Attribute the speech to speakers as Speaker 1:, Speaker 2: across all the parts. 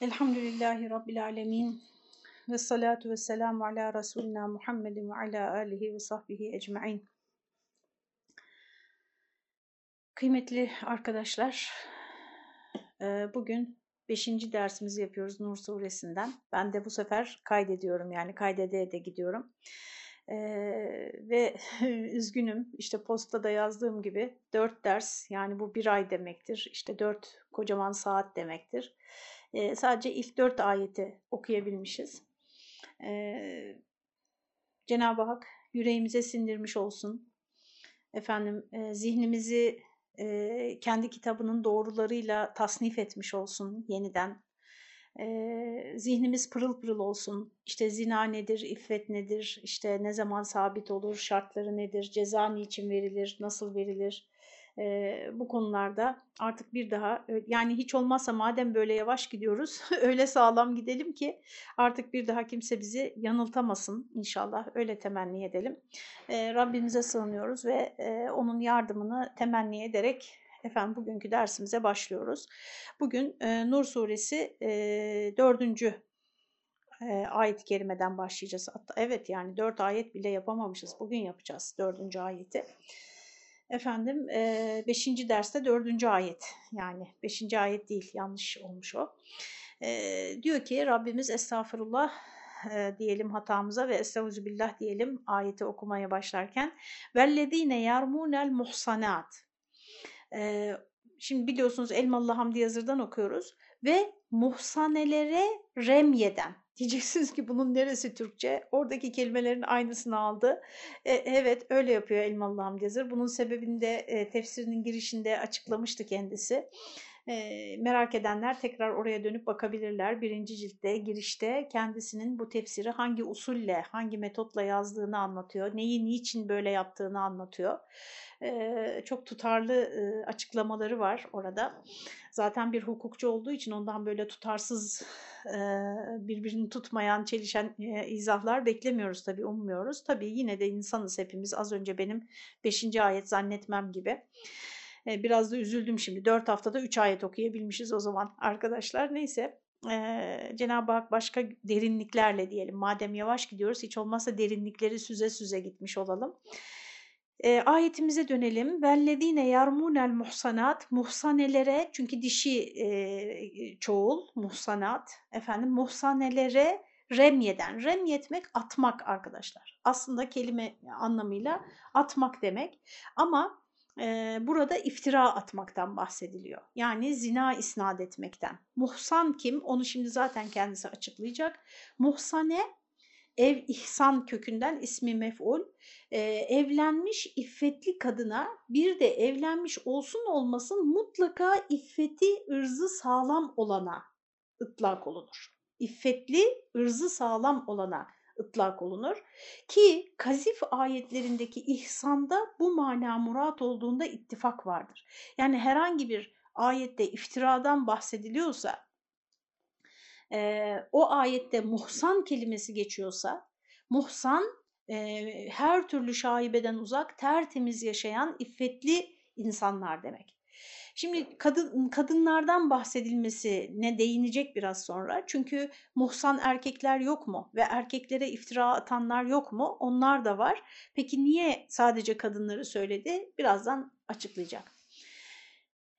Speaker 1: Elhamdülillahi Rabbil Alemin ve salatu ve selamu ala Resulina Muhammedin ve ala alihi ve sahbihi ecma'in. Kıymetli arkadaşlar, e, bugün beşinci dersimizi yapıyoruz Nur suresinden. Ben de bu sefer kaydediyorum yani kaydedeye de gidiyorum. Ee, ve üzgünüm işte postada yazdığım gibi dört ders yani bu bir ay demektir işte dört kocaman saat demektir e, sadece ilk dört ayeti okuyabilmişiz. E, Cenab-ı Hak yüreğimize sindirmiş olsun. Efendim e, zihnimizi e, kendi kitabının doğrularıyla tasnif etmiş olsun yeniden. E, zihnimiz pırıl pırıl olsun. İşte zina nedir, iffet nedir, işte ne zaman sabit olur, şartları nedir, ceza niçin verilir, nasıl verilir, e, bu konularda artık bir daha yani hiç olmazsa madem böyle yavaş gidiyoruz öyle sağlam gidelim ki artık bir daha kimse bizi yanıltamasın inşallah öyle temenni edelim. E, Rabbimize sığınıyoruz ve e, onun yardımını temenni ederek efendim bugünkü dersimize başlıyoruz. Bugün e, Nur suresi e, 4. E, ayet-i kerimeden başlayacağız. Hatta evet yani dört ayet bile yapamamışız. Bugün yapacağız dördüncü ayeti. Efendim 5. E, derste 4. ayet yani 5. ayet değil yanlış olmuş o. E, diyor ki Rabbimiz estağfurullah e, diyelim hatamıza ve estağfirullah diyelim ayeti okumaya başlarken vellezine yarmunel muhsanat e, şimdi biliyorsunuz Elmalı Hamdi Yazır'dan okuyoruz ve muhsanelere remyeden Diyeceksiniz ki bunun neresi Türkçe? Oradaki kelimelerin aynısını aldı. E, evet öyle yapıyor Elmalı Hamdi Yazır. Bunun sebebini de e, tefsirinin girişinde açıklamıştı kendisi. E, merak edenler tekrar oraya dönüp bakabilirler. Birinci ciltte girişte kendisinin bu tefsiri hangi usulle, hangi metotla yazdığını anlatıyor. Neyi niçin böyle yaptığını anlatıyor. E, çok tutarlı e, açıklamaları var orada. Zaten bir hukukçu olduğu için ondan böyle tutarsız birbirini tutmayan, çelişen izahlar beklemiyoruz tabii, ummuyoruz. Tabii yine de insanız hepimiz az önce benim 5. ayet zannetmem gibi. Biraz da üzüldüm şimdi. 4 haftada 3 ayet okuyabilmişiz o zaman arkadaşlar. Neyse Cenab-ı Hak başka derinliklerle diyelim. Madem yavaş gidiyoruz hiç olmazsa derinlikleri süze süze gitmiş olalım. E, ayetimize dönelim. Vellezine yarmunel muhsanat muhsanelere çünkü dişi e, çoğul muhsanat efendim muhsanelere remyeden remyetmek atmak arkadaşlar. Aslında kelime anlamıyla atmak demek ama e, burada iftira atmaktan bahsediliyor. Yani zina isnat etmekten. Muhsan kim? Onu şimdi zaten kendisi açıklayacak. Muhsane ev ihsan kökünden ismi mef'ul e, evlenmiş iffetli kadına bir de evlenmiş olsun olmasın mutlaka iffeti ırzı sağlam olana ıtlak olunur. İffetli ırzı sağlam olana ıtlak olunur ki kazif ayetlerindeki ihsanda bu mana murat olduğunda ittifak vardır. Yani herhangi bir ayette iftiradan bahsediliyorsa e, o ayette muhsan kelimesi geçiyorsa muhsan e, her türlü şaibeden uzak tertemiz yaşayan iffetli insanlar demek. Şimdi kadın, kadınlardan bahsedilmesi ne değinecek biraz sonra. Çünkü muhsan erkekler yok mu ve erkeklere iftira atanlar yok mu? Onlar da var. Peki niye sadece kadınları söyledi? Birazdan açıklayacak.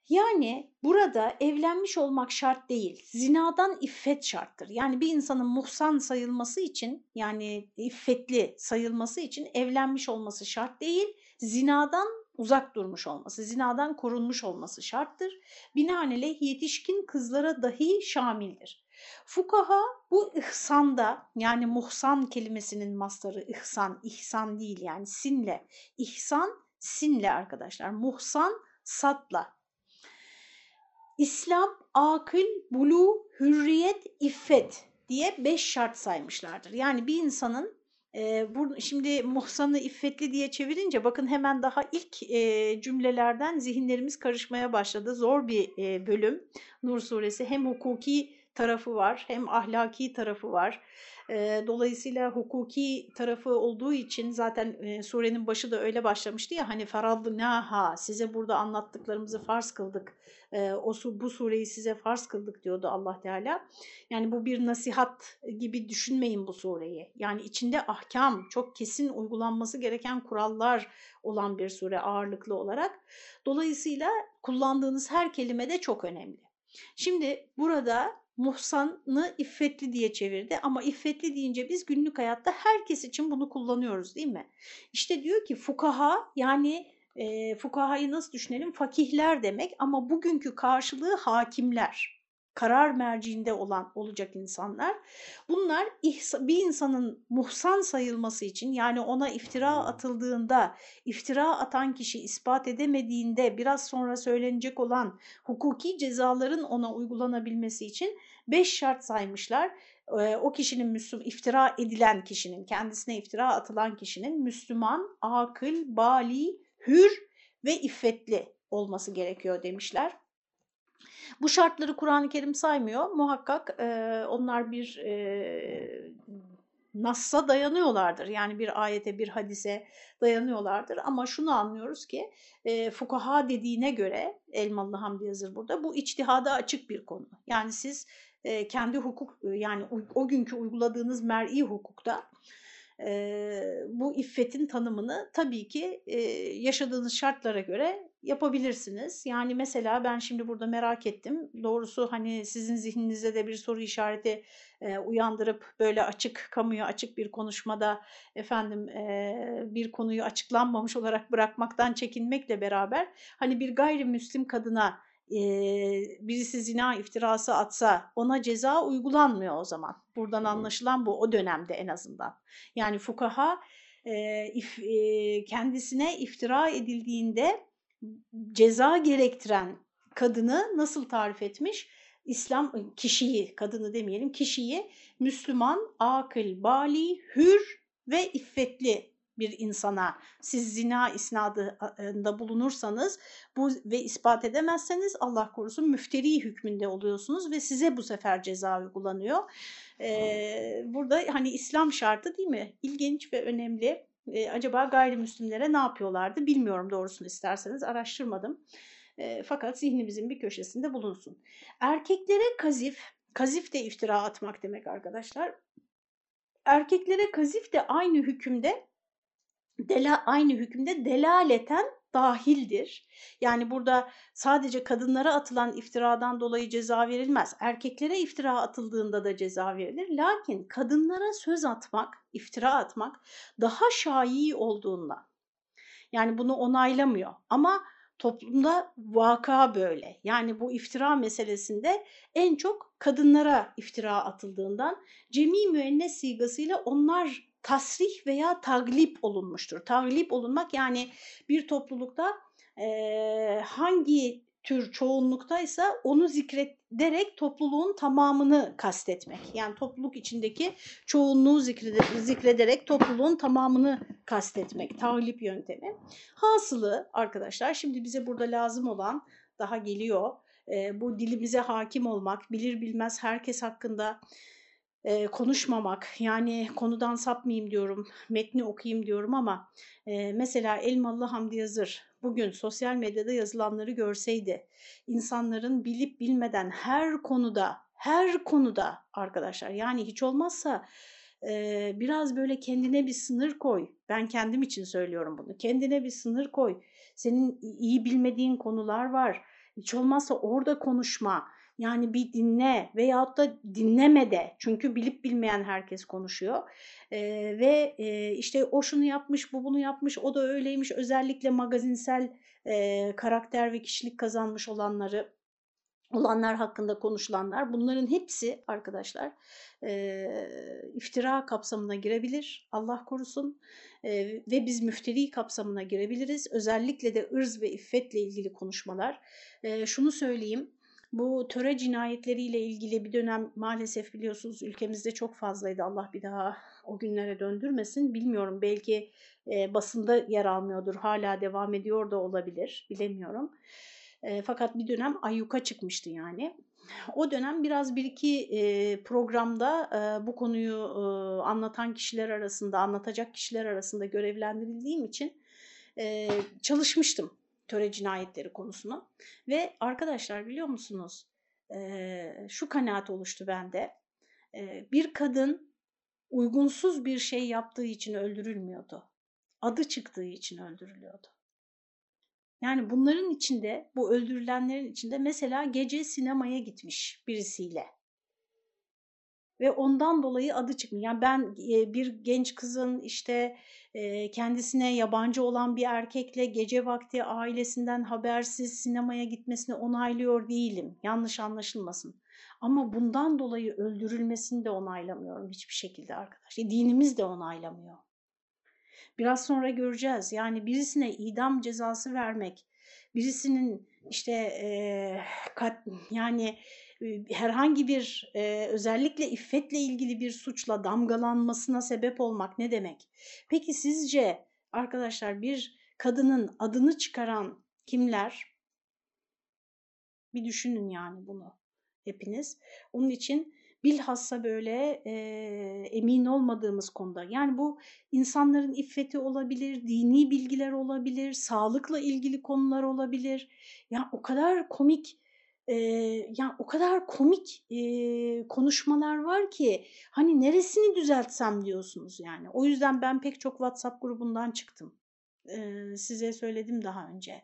Speaker 1: Yani burada evlenmiş olmak şart değil, zinadan iffet şarttır. Yani bir insanın muhsan sayılması için yani iffetli sayılması için evlenmiş olması şart değil, zinadan uzak durmuş olması, zinadan korunmuş olması şarttır. Binaenaleyh yetişkin kızlara dahi şamildir. Fukaha bu ihsanda yani muhsan kelimesinin mastarı ihsan, ihsan değil yani sinle. İhsan sinle arkadaşlar. Muhsan satla İslam, akıl, bulu, hürriyet, iffet diye beş şart saymışlardır. Yani bir insanın e, şimdi muhsanı iffetli diye çevirince bakın hemen daha ilk e, cümlelerden zihinlerimiz karışmaya başladı. Zor bir e, bölüm Nur suresi hem hukuki tarafı var hem ahlaki tarafı var. Dolayısıyla hukuki tarafı olduğu için zaten surenin başı da öyle başlamıştı ya hani faradnaha size burada anlattıklarımızı farz kıldık. O bu sureyi size farz kıldık diyordu Allah Teala. Yani bu bir nasihat gibi düşünmeyin bu sureyi. Yani içinde ahkam, çok kesin uygulanması gereken kurallar olan bir sure ağırlıklı olarak. Dolayısıyla kullandığınız her kelime de çok önemli. Şimdi burada muhsanı iffetli diye çevirdi ama iffetli deyince biz günlük hayatta herkes için bunu kullanıyoruz değil mi? İşte diyor ki fukaha yani e, fukahayı nasıl düşünelim? Fakihler demek ama bugünkü karşılığı hakimler karar merciinde olan olacak insanlar. Bunlar bir insanın muhsan sayılması için yani ona iftira atıldığında, iftira atan kişi ispat edemediğinde biraz sonra söylenecek olan hukuki cezaların ona uygulanabilmesi için beş şart saymışlar. O kişinin Müslüman, iftira edilen kişinin, kendisine iftira atılan kişinin Müslüman, akıl, bali, hür ve iffetli olması gerekiyor demişler. Bu şartları Kur'an-ı Kerim saymıyor. Muhakkak e, onlar bir e, Nas'a dayanıyorlardır. Yani bir ayete, bir hadise dayanıyorlardır. Ama şunu anlıyoruz ki e, fukaha dediğine göre Elmalı Hamdi Yazır burada bu içtihada açık bir konu. Yani siz e, kendi hukuk yani o günkü uyguladığınız mer'i hukukta e, bu iffetin tanımını tabii ki e, yaşadığınız şartlara göre yapabilirsiniz. Yani mesela ben şimdi burada merak ettim. Doğrusu hani sizin zihninizde de bir soru işareti e, uyandırıp böyle açık, kamuya açık bir konuşmada efendim e, bir konuyu açıklanmamış olarak bırakmaktan çekinmekle beraber hani bir gayrimüslim kadına e, birisi zina iftirası atsa ona ceza uygulanmıyor o zaman. Buradan anlaşılan bu o dönemde en azından. Yani fukaha e, if, e, kendisine iftira edildiğinde ceza gerektiren kadını nasıl tarif etmiş? İslam kişiyi, kadını demeyelim, kişiyi Müslüman, akıl, bali, hür ve iffetli bir insana siz zina isnadında bulunursanız bu ve ispat edemezseniz Allah korusun müfteri hükmünde oluyorsunuz ve size bu sefer ceza uygulanıyor. Ee, burada hani İslam şartı değil mi? İlginç ve önemli. Ee, acaba gayrimüslimlere ne yapıyorlardı bilmiyorum doğrusunu isterseniz araştırmadım. Ee, fakat zihnimizin bir köşesinde bulunsun. Erkeklere kazif, kazif de iftira atmak demek arkadaşlar. Erkeklere kazif de aynı hükümde dela, aynı hükümde delaleten dahildir. Yani burada sadece kadınlara atılan iftiradan dolayı ceza verilmez. Erkeklere iftira atıldığında da ceza verilir. Lakin kadınlara söz atmak, iftira atmak daha şai olduğunda. Yani bunu onaylamıyor. Ama toplumda vaka böyle. Yani bu iftira meselesinde en çok kadınlara iftira atıldığından cemi müennes sigasıyla onlar tasrih veya taglip olunmuştur. Taglip olunmak yani bir toplulukta e, hangi tür çoğunluktaysa onu zikrederek topluluğun tamamını kastetmek. Yani topluluk içindeki çoğunluğu zikrederek topluluğun tamamını kastetmek. Taglip yöntemi. Hasılı arkadaşlar şimdi bize burada lazım olan daha geliyor. E, bu dilimize hakim olmak, bilir bilmez herkes hakkında e, konuşmamak yani konudan sapmayayım diyorum, metni okuyayım diyorum ama e, mesela Elmalı Hamdi Yazır bugün sosyal medyada yazılanları görseydi insanların bilip bilmeden her konuda her konuda arkadaşlar yani hiç olmazsa e, biraz böyle kendine bir sınır koy. Ben kendim için söylüyorum bunu. Kendine bir sınır koy. Senin iyi bilmediğin konular var. Hiç olmazsa orada konuşma yani bir dinle veyahut da dinleme de. Çünkü bilip bilmeyen herkes konuşuyor. Ee, ve e, işte o şunu yapmış bu bunu yapmış o da öyleymiş. Özellikle magazinsel e, karakter ve kişilik kazanmış olanları olanlar hakkında konuşulanlar bunların hepsi arkadaşlar e, iftira kapsamına girebilir. Allah korusun. E, ve biz müfteri kapsamına girebiliriz. Özellikle de ırz ve iffetle ilgili konuşmalar. E, şunu söyleyeyim bu töre cinayetleriyle ilgili bir dönem maalesef biliyorsunuz ülkemizde çok fazlaydı. Allah bir daha o günlere döndürmesin. Bilmiyorum belki e, basında yer almıyordur. Hala devam ediyor da olabilir. Bilemiyorum. E, fakat bir dönem ayyuka çıkmıştı yani. o dönem biraz bir iki e, programda e, bu konuyu e, anlatan kişiler arasında, anlatacak kişiler arasında görevlendirildiğim için e, çalışmıştım töre cinayetleri konusuna. Ve arkadaşlar biliyor musunuz e, şu kanaat oluştu bende. E, bir kadın uygunsuz bir şey yaptığı için öldürülmüyordu. Adı çıktığı için öldürülüyordu. Yani bunların içinde, bu öldürülenlerin içinde mesela gece sinemaya gitmiş birisiyle. Ve ondan dolayı adı çıkmıyor. Yani ben bir genç kızın işte kendisine yabancı olan bir erkekle gece vakti ailesinden habersiz sinemaya gitmesini onaylıyor değilim. Yanlış anlaşılmasın. Ama bundan dolayı öldürülmesini de onaylamıyorum hiçbir şekilde arkadaşlar. Dinimiz de onaylamıyor. Biraz sonra göreceğiz. Yani birisine idam cezası vermek, birisinin işte e, kat, yani e, herhangi bir e, özellikle iffetle ilgili bir suçla damgalanmasına sebep olmak ne demek? Peki sizce arkadaşlar bir kadının adını çıkaran kimler? Bir düşünün yani bunu hepiniz. Onun için bilhassa böyle e, emin olmadığımız konuda yani bu insanların iffeti olabilir, dini bilgiler olabilir, sağlıkla ilgili konular olabilir. Ya o kadar komik e, yani o kadar komik e, konuşmalar var ki hani neresini düzeltsem diyorsunuz yani. O yüzden ben pek çok WhatsApp grubundan çıktım. E, size söyledim daha önce.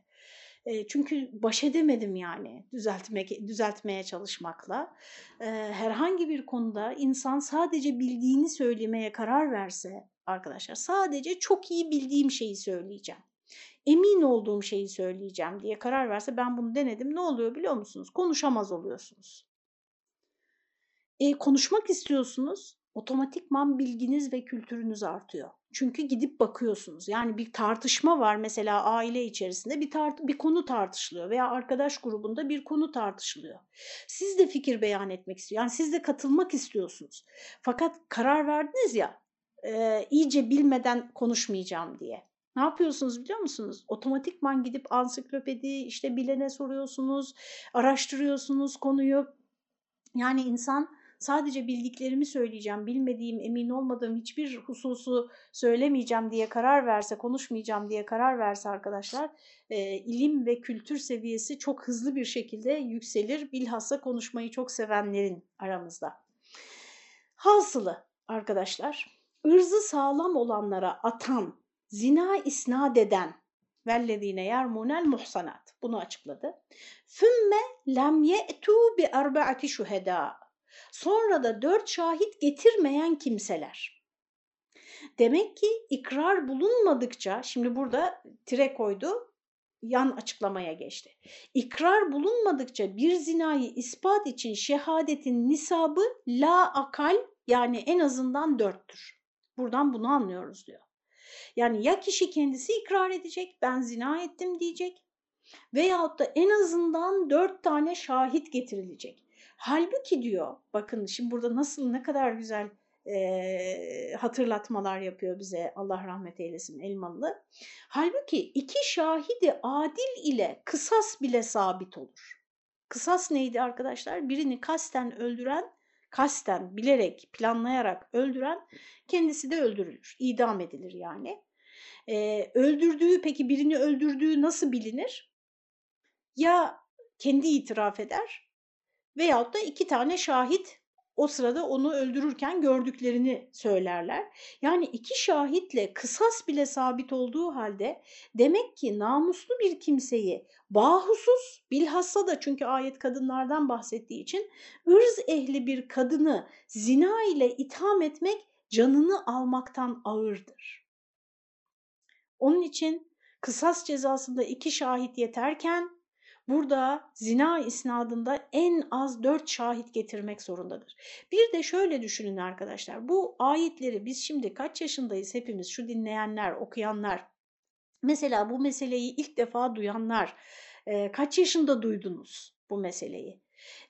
Speaker 1: E, çünkü baş edemedim yani düzeltmek, düzeltmeye çalışmakla. E, herhangi bir konuda insan sadece bildiğini söylemeye karar verse arkadaşlar sadece çok iyi bildiğim şeyi söyleyeceğim. Emin olduğum şeyi söyleyeceğim diye karar verse ben bunu denedim. Ne oluyor biliyor musunuz? Konuşamaz oluyorsunuz. E, konuşmak istiyorsunuz otomatikman bilginiz ve kültürünüz artıyor. Çünkü gidip bakıyorsunuz. Yani bir tartışma var mesela aile içerisinde bir tart bir konu tartışılıyor veya arkadaş grubunda bir konu tartışılıyor. Siz de fikir beyan etmek istiyor. Yani siz de katılmak istiyorsunuz. Fakat karar verdiniz ya e, iyice bilmeden konuşmayacağım diye. Ne yapıyorsunuz biliyor musunuz? Otomatikman gidip ansiklopedi işte bilene soruyorsunuz, araştırıyorsunuz konuyu. Yani insan sadece bildiklerimi söyleyeceğim, bilmediğim, emin olmadığım hiçbir hususu söylemeyeceğim diye karar verse, konuşmayacağım diye karar verse arkadaşlar, e, ilim ve kültür seviyesi çok hızlı bir şekilde yükselir. Bilhassa konuşmayı çok sevenlerin aramızda. Hasılı arkadaşlar, ırzı sağlam olanlara atan, zina isnat eden, vellezine yermunel muhsanat. Bunu açıkladı. Fümme lem ye'tu bi arba'ati şuheda. Sonra da dört şahit getirmeyen kimseler. Demek ki ikrar bulunmadıkça, şimdi burada tire koydu, yan açıklamaya geçti. İkrar bulunmadıkça bir zinayı ispat için şehadetin nisabı la akal yani en azından dörttür. Buradan bunu anlıyoruz diyor. Yani ya kişi kendisi ikrar edecek, ben zina ettim diyecek veyahut da en azından dört tane şahit getirilecek. Halbuki diyor, bakın şimdi burada nasıl ne kadar güzel e, hatırlatmalar yapıyor bize Allah rahmet eylesin Elmalı. Halbuki iki şahidi adil ile kısas bile sabit olur. Kısas neydi arkadaşlar? Birini kasten öldüren, kasten bilerek, planlayarak öldüren kendisi de öldürülür. idam edilir yani. Ee, öldürdüğü peki birini öldürdüğü nasıl bilinir? Ya kendi itiraf eder veyahut da iki tane şahit o sırada onu öldürürken gördüklerini söylerler. Yani iki şahitle kısas bile sabit olduğu halde demek ki namuslu bir kimseyi bahusuz bilhassa da çünkü ayet kadınlardan bahsettiği için ırz ehli bir kadını zina ile itham etmek canını almaktan ağırdır. Onun için kısas cezasında iki şahit yeterken burada zina isnadında en az dört şahit getirmek zorundadır. Bir de şöyle düşünün arkadaşlar bu ayetleri biz şimdi kaç yaşındayız hepimiz şu dinleyenler okuyanlar mesela bu meseleyi ilk defa duyanlar e, kaç yaşında duydunuz bu meseleyi?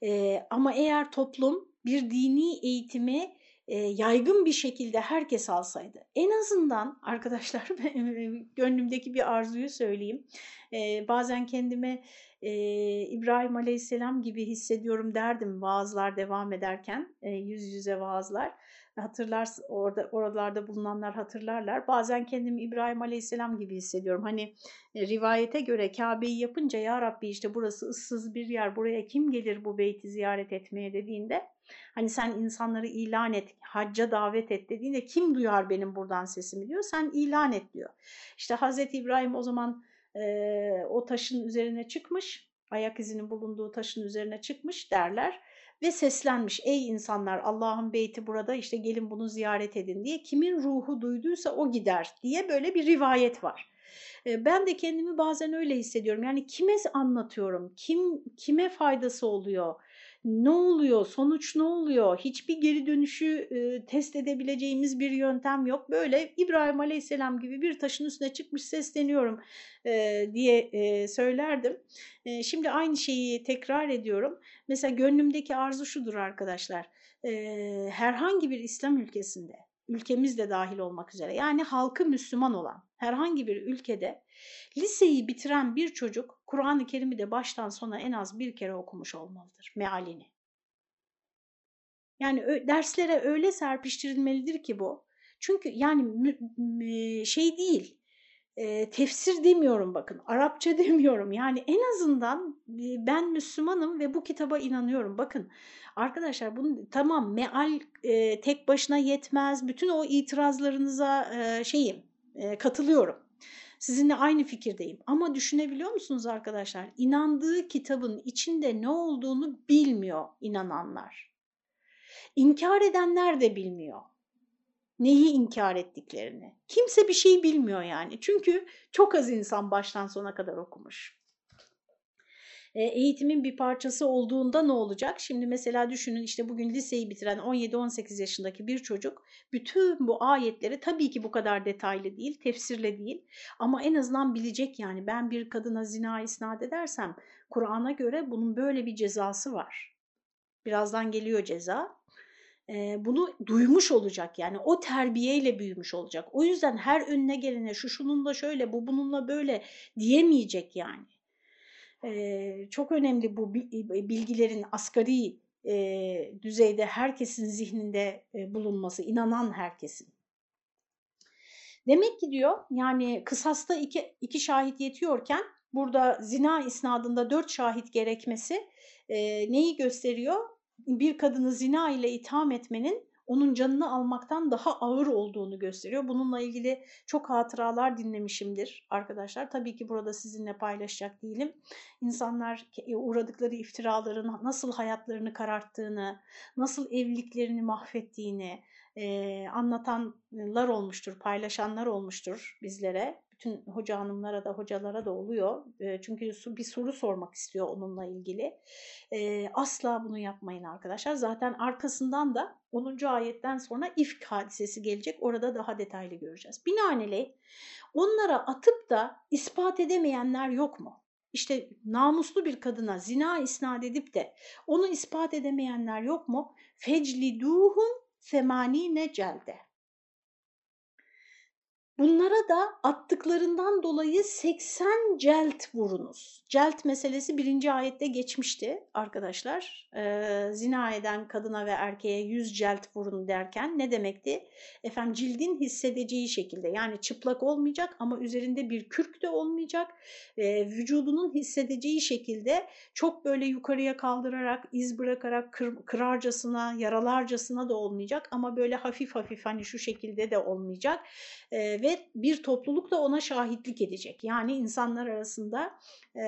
Speaker 1: E, ama eğer toplum bir dini eğitimi e, yaygın bir şekilde herkes alsaydı. En azından arkadaşlar gönlümdeki bir arzuyu söyleyeyim. E, bazen kendime e, İbrahim Aleyhisselam gibi hissediyorum derdim vaazlar devam ederken e, yüz yüze vaazlar hatırlar orada oralarda bulunanlar hatırlarlar. Bazen kendimi İbrahim Aleyhisselam gibi hissediyorum. Hani e, rivayete göre Kabe'yi yapınca ya Rabbi işte burası ıssız bir yer. Buraya kim gelir bu beyti ziyaret etmeye dediğinde hani sen insanları ilan et, hacca davet et dediğinde kim duyar benim buradan sesimi diyor. Sen ilan et diyor. İşte Hazreti İbrahim o zaman e, o taşın üzerine çıkmış. Ayak izinin bulunduğu taşın üzerine çıkmış derler ve seslenmiş ey insanlar Allah'ın beyti burada işte gelin bunu ziyaret edin diye kimin ruhu duyduysa o gider diye böyle bir rivayet var. Ben de kendimi bazen öyle hissediyorum. Yani kime anlatıyorum? Kim kime faydası oluyor? Ne oluyor, sonuç ne oluyor, hiçbir geri dönüşü e, test edebileceğimiz bir yöntem yok. Böyle İbrahim Aleyhisselam gibi bir taşın üstüne çıkmış sesleniyorum e, diye e, söylerdim. E, şimdi aynı şeyi tekrar ediyorum. Mesela gönlümdeki arzu şudur arkadaşlar, e, herhangi bir İslam ülkesinde, ülkemiz de dahil olmak üzere yani halkı Müslüman olan herhangi bir ülkede liseyi bitiren bir çocuk Kur'an-ı Kerim'i de baştan sona en az bir kere okumuş olmalıdır mealini. Yani derslere öyle serpiştirilmelidir ki bu. Çünkü yani şey değil, e, tefsir demiyorum bakın, Arapça demiyorum. Yani en azından ben Müslümanım ve bu kitaba inanıyorum. Bakın arkadaşlar bunu tamam meal e, tek başına yetmez. Bütün o itirazlarınıza e, şeyim, e, katılıyorum. Sizinle aynı fikirdeyim. Ama düşünebiliyor musunuz arkadaşlar? İnandığı kitabın içinde ne olduğunu bilmiyor inananlar. İnkar edenler de bilmiyor. Neyi inkar ettiklerini. Kimse bir şey bilmiyor yani. Çünkü çok az insan baştan sona kadar okumuş. E, eğitimin bir parçası olduğunda ne olacak? Şimdi mesela düşünün işte bugün liseyi bitiren 17-18 yaşındaki bir çocuk bütün bu ayetleri tabii ki bu kadar detaylı değil, tefsirle değil ama en azından bilecek yani ben bir kadına zina isnat edersem Kur'an'a göre bunun böyle bir cezası var. Birazdan geliyor ceza. E, bunu duymuş olacak yani o terbiyeyle büyümüş olacak. O yüzden her önüne gelene şu şununla şöyle bu bununla böyle diyemeyecek yani çok önemli bu bilgilerin asgari düzeyde herkesin zihninde bulunması, inanan herkesin. Demek ki diyor yani kısasta iki, iki şahit yetiyorken burada zina isnadında dört şahit gerekmesi e, neyi gösteriyor? Bir kadını zina ile itham etmenin onun canını almaktan daha ağır olduğunu gösteriyor. Bununla ilgili çok hatıralar dinlemişimdir arkadaşlar. Tabii ki burada sizinle paylaşacak değilim. İnsanlar e, uğradıkları iftiraların nasıl hayatlarını kararttığını, nasıl evliliklerini mahvettiğini e, anlatanlar olmuştur, paylaşanlar olmuştur bizlere bütün hoca hanımlara da hocalara da oluyor. E, çünkü bir soru sormak istiyor onunla ilgili. E, asla bunu yapmayın arkadaşlar. Zaten arkasından da 10. ayetten sonra ifk hadisesi gelecek. Orada daha detaylı göreceğiz. Binaenaleyh onlara atıp da ispat edemeyenler yok mu? İşte namuslu bir kadına zina isnat edip de onu ispat edemeyenler yok mu? Fecliduhum semanine celde. Bunlara da attıklarından dolayı 80 celt vurunuz. Celt meselesi birinci ayette geçmişti arkadaşlar. Ee, zina eden kadına ve erkeğe 100 celt vurun derken ne demekti? Efendim cildin hissedeceği şekilde yani çıplak olmayacak ama üzerinde bir kürk de olmayacak. Ee, vücudunun hissedeceği şekilde çok böyle yukarıya kaldırarak, iz bırakarak kır, kırarcasına, yaralarcasına da olmayacak ama böyle hafif hafif hani şu şekilde de olmayacak. Ee, ve bir topluluk da ona şahitlik edecek. Yani insanlar arasında e,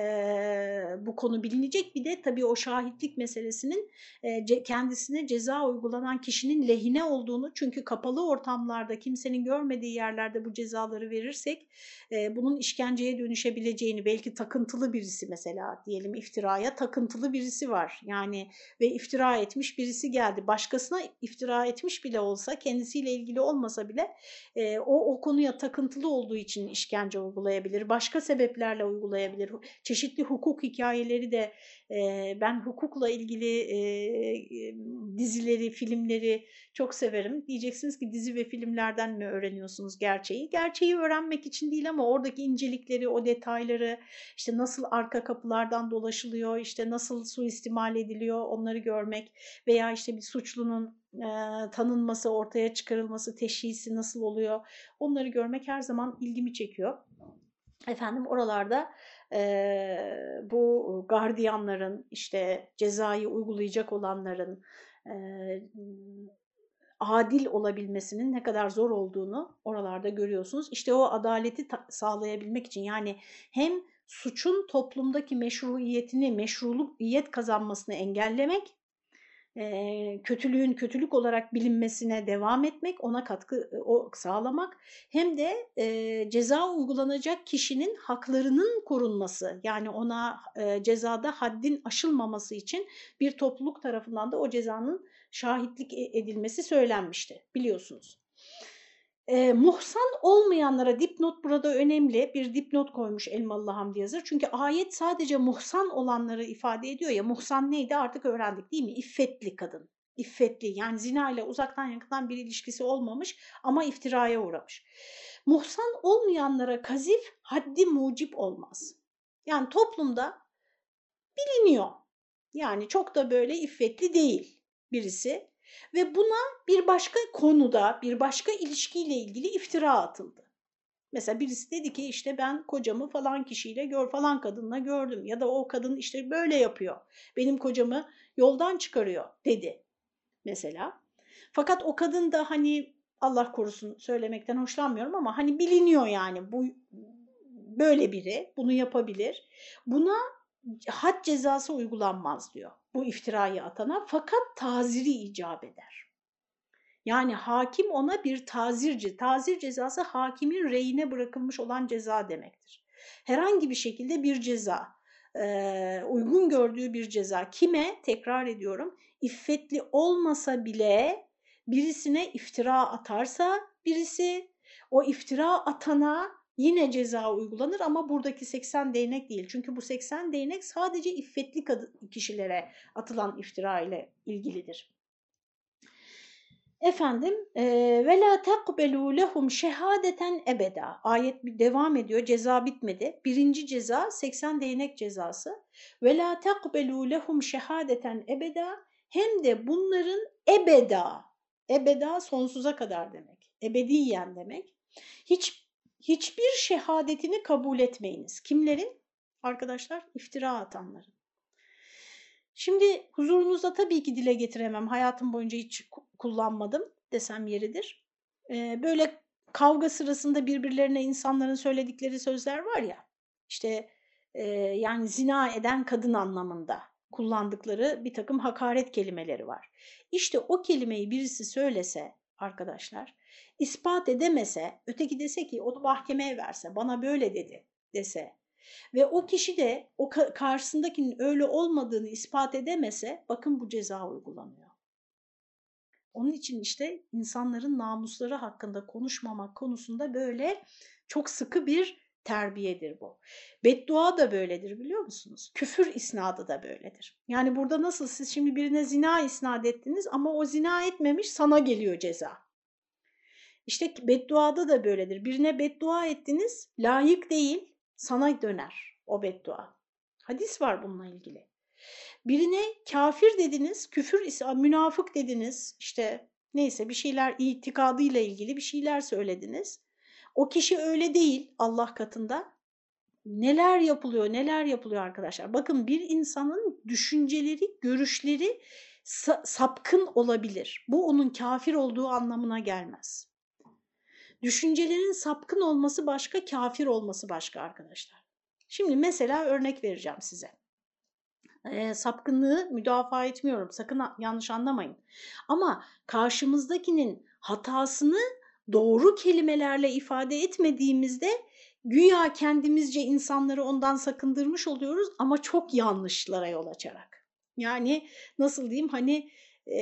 Speaker 1: bu konu bilinecek. Bir de tabii o şahitlik meselesinin e, kendisine ceza uygulanan kişinin lehine olduğunu çünkü kapalı ortamlarda kimsenin görmediği yerlerde bu cezaları verirsek e, bunun işkenceye dönüşebileceğini belki takıntılı birisi mesela diyelim iftiraya takıntılı birisi var. Yani ve iftira etmiş birisi geldi. Başkasına iftira etmiş bile olsa kendisiyle ilgili olmasa bile e, o, o konuya konuya takıntılı olduğu için işkence uygulayabilir. Başka sebeplerle uygulayabilir. Çeşitli hukuk hikayeleri de e, ben hukukla ilgili e, dizileri, filmleri çok severim. Diyeceksiniz ki dizi ve filmlerden mi öğreniyorsunuz gerçeği? Gerçeği öğrenmek için değil ama oradaki incelikleri, o detayları, işte nasıl arka kapılardan dolaşılıyor, işte nasıl suistimal ediliyor onları görmek veya işte bir suçlunun e, tanınması, ortaya çıkarılması, teşhisi nasıl oluyor onları görmek her zaman ilgimi çekiyor. Efendim oralarda e, bu gardiyanların işte cezayı uygulayacak olanların e, adil olabilmesinin ne kadar zor olduğunu oralarda görüyorsunuz. İşte o adaleti sağlayabilmek için yani hem suçun toplumdaki meşruiyetini, meşruluk kazanmasını engellemek kötülüğün kötülük olarak bilinmesine devam etmek, ona katkı o sağlamak hem de ceza uygulanacak kişinin haklarının korunması yani ona cezada haddin aşılmaması için bir topluluk tarafından da o cezanın şahitlik e, edilmesi söylenmişti biliyorsunuz. E, muhsan olmayanlara dipnot burada önemli. Bir dipnot koymuş Elmalı Hamdi Yazır. Çünkü ayet sadece muhsan olanları ifade ediyor ya. Muhsan neydi artık öğrendik değil mi? İffetli kadın. İffetli yani zina ile uzaktan yakından bir ilişkisi olmamış ama iftiraya uğramış. Muhsan olmayanlara kazif haddi mucip olmaz. Yani toplumda biliniyor. Yani çok da böyle iffetli değil birisi ve buna bir başka konuda, bir başka ilişkiyle ilgili iftira atıldı. Mesela birisi dedi ki işte ben kocamı falan kişiyle gör falan kadınla gördüm ya da o kadın işte böyle yapıyor. Benim kocamı yoldan çıkarıyor dedi mesela. Fakat o kadın da hani Allah korusun söylemekten hoşlanmıyorum ama hani biliniyor yani bu böyle biri bunu yapabilir. Buna had cezası uygulanmaz diyor bu iftirayı atana fakat taziri icap eder. Yani hakim ona bir tazirci, tazir cezası hakimin reyine bırakılmış olan ceza demektir. Herhangi bir şekilde bir ceza, uygun gördüğü bir ceza kime, tekrar ediyorum, iffetli olmasa bile birisine iftira atarsa birisi o iftira atana yine ceza uygulanır ama buradaki 80 değnek değil. Çünkü bu 80 değnek sadece iffetli kişilere atılan iftira ile ilgilidir. Efendim ve la takbelu lehum şehadeten ebeda. Ayet bir devam ediyor. Ceza bitmedi. Birinci ceza 80 değnek cezası. Ve la takbelu lehum şehadeten ebeda. Hem de bunların ebeda. Ebeda sonsuza kadar demek. Ebediyen demek. Hiç hiçbir şehadetini kabul etmeyiniz. Kimlerin? Arkadaşlar iftira atanların. Şimdi huzurunuzda tabii ki dile getiremem. Hayatım boyunca hiç kullanmadım desem yeridir. Ee, böyle kavga sırasında birbirlerine insanların söyledikleri sözler var ya. İşte e, yani zina eden kadın anlamında kullandıkları bir takım hakaret kelimeleri var. İşte o kelimeyi birisi söylese arkadaşlar ispat edemese, öteki dese ki onu mahkemeye verse, bana böyle dedi dese ve o kişi de o karşısındakinin öyle olmadığını ispat edemese bakın bu ceza uygulanıyor. Onun için işte insanların namusları hakkında konuşmamak konusunda böyle çok sıkı bir terbiyedir bu. Beddua da böyledir biliyor musunuz? Küfür isnadı da böyledir. Yani burada nasıl siz şimdi birine zina isnat ettiniz ama o zina etmemiş sana geliyor ceza. İşte bedduada da böyledir. Birine beddua ettiniz, layık değil, sana döner o beddua. Hadis var bununla ilgili. Birine kafir dediniz, küfür, münafık dediniz, işte neyse bir şeyler itikadıyla ilgili bir şeyler söylediniz. O kişi öyle değil Allah katında. Neler yapılıyor, neler yapılıyor arkadaşlar. Bakın bir insanın düşünceleri, görüşleri sapkın olabilir. Bu onun kafir olduğu anlamına gelmez. Düşüncelerin sapkın olması başka, kafir olması başka arkadaşlar. Şimdi mesela örnek vereceğim size. E, sapkınlığı müdafaa etmiyorum. Sakın yanlış anlamayın. Ama karşımızdakinin hatasını doğru kelimelerle ifade etmediğimizde güya kendimizce insanları ondan sakındırmış oluyoruz ama çok yanlışlara yol açarak. Yani nasıl diyeyim hani e,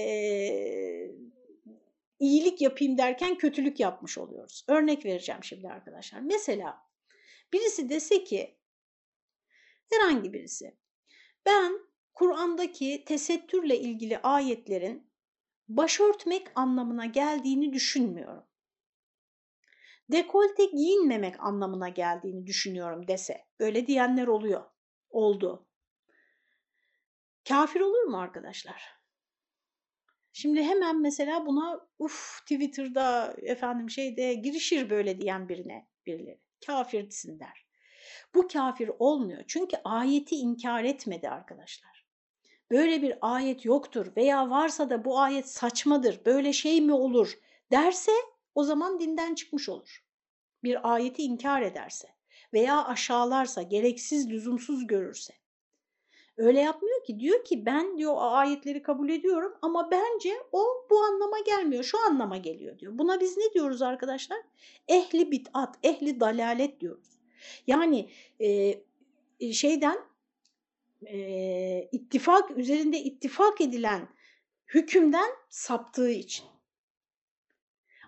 Speaker 1: iyilik yapayım derken kötülük yapmış oluyoruz. Örnek vereceğim şimdi arkadaşlar. Mesela birisi dese ki herhangi birisi ben Kur'an'daki tesettürle ilgili ayetlerin başörtmek anlamına geldiğini düşünmüyorum. Dekolte giyinmemek anlamına geldiğini düşünüyorum dese. Böyle diyenler oluyor. Oldu. Kafir olur mu arkadaşlar? Şimdi hemen mesela buna uf Twitter'da efendim şeyde girişir böyle diyen birine birileri. Kafirsin der. Bu kafir olmuyor. Çünkü ayeti inkar etmedi arkadaşlar. Böyle bir ayet yoktur veya varsa da bu ayet saçmadır, böyle şey mi olur derse o zaman dinden çıkmış olur. Bir ayeti inkar ederse veya aşağılarsa, gereksiz, lüzumsuz görürse. Öyle yapmıyor ki. Diyor ki ben diyor ayetleri kabul ediyorum ama bence o bu anlama gelmiyor. Şu anlama geliyor diyor. Buna biz ne diyoruz arkadaşlar? Ehli bit'at, ehli dalalet diyoruz. Yani e, şeyden e, ittifak üzerinde ittifak edilen hükümden saptığı için.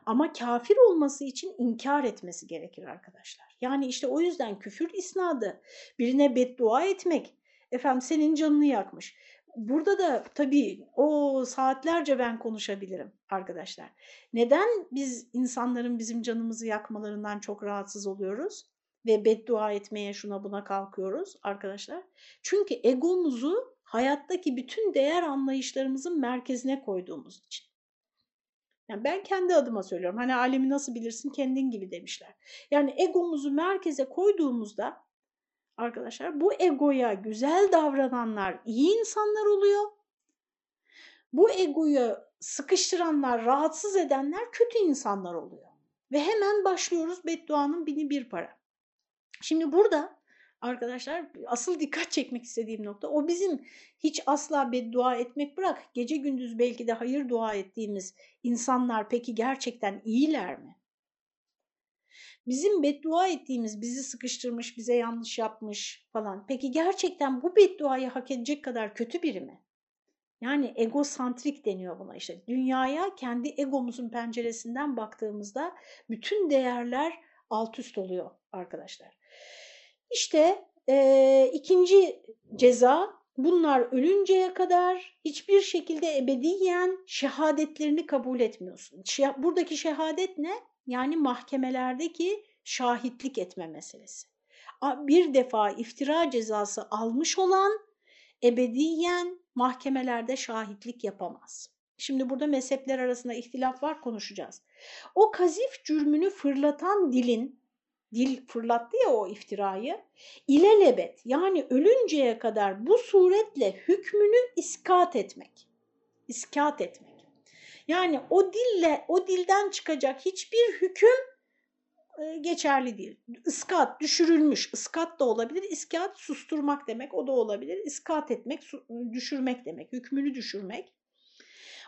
Speaker 1: Ama kafir olması için inkar etmesi gerekir arkadaşlar. Yani işte o yüzden küfür isnadı, birine beddua etmek, efendim senin canını yakmış. Burada da tabii o saatlerce ben konuşabilirim arkadaşlar. Neden biz insanların bizim canımızı yakmalarından çok rahatsız oluyoruz? Ve beddua etmeye şuna buna kalkıyoruz arkadaşlar. Çünkü egomuzu hayattaki bütün değer anlayışlarımızın merkezine koyduğumuz için. Yani ben kendi adıma söylüyorum. Hani alemi nasıl bilirsin kendin gibi demişler. Yani egomuzu merkeze koyduğumuzda arkadaşlar bu egoya güzel davrananlar iyi insanlar oluyor. Bu egoyu sıkıştıranlar, rahatsız edenler kötü insanlar oluyor. Ve hemen başlıyoruz bedduanın bini bir para. Şimdi burada arkadaşlar asıl dikkat çekmek istediğim nokta o bizim hiç asla beddua etmek bırak gece gündüz belki de hayır dua ettiğimiz insanlar peki gerçekten iyiler mi? Bizim beddua ettiğimiz bizi sıkıştırmış, bize yanlış yapmış falan. Peki gerçekten bu bedduayı hak edecek kadar kötü biri mi? Yani egosantrik deniyor buna işte. Dünyaya kendi egomuzun penceresinden baktığımızda bütün değerler alt üst oluyor arkadaşlar. İşte e, ikinci ceza bunlar ölünceye kadar hiçbir şekilde ebediyen şehadetlerini kabul etmiyorsun. Buradaki şehadet ne? Yani mahkemelerdeki şahitlik etme meselesi. Bir defa iftira cezası almış olan ebediyen mahkemelerde şahitlik yapamaz. Şimdi burada mezhepler arasında ihtilaf var konuşacağız. O kazif cürmünü fırlatan dilin dil fırlattı ya o iftirayı. İlelebet yani ölünceye kadar bu suretle hükmünü iskat etmek. İskat etmek. Yani o dille o dilden çıkacak hiçbir hüküm e, geçerli değil. Iskat düşürülmüş. Iskat da olabilir. İskat susturmak demek o da olabilir. İskat etmek düşürmek demek. Hükmünü düşürmek.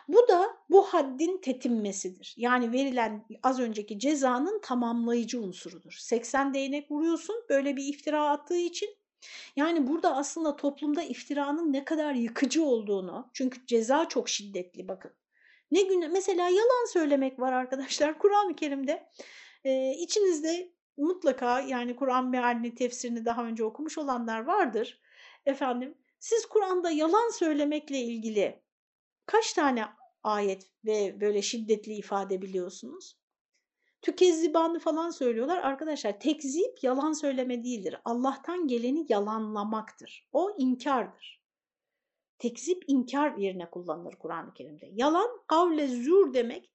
Speaker 1: Bu da bu haddin tetinmesidir. Yani verilen az önceki cezanın tamamlayıcı unsurudur. 80 değnek vuruyorsun böyle bir iftira attığı için. Yani burada aslında toplumda iftiranın ne kadar yıkıcı olduğunu, çünkü ceza çok şiddetli bakın. Ne gün mesela yalan söylemek var arkadaşlar Kur'an-ı Kerim'de. Ee, içinizde mutlaka yani Kur'an mealini tefsirini daha önce okumuş olanlar vardır. Efendim siz Kur'an'da yalan söylemekle ilgili kaç tane ayet ve böyle şiddetli ifade biliyorsunuz? Tükezzibanı falan söylüyorlar. Arkadaşlar tekzip yalan söyleme değildir. Allah'tan geleni yalanlamaktır. O inkardır. Tekzip inkar yerine kullanılır Kur'an-ı Kerim'de. Yalan kavle zür demek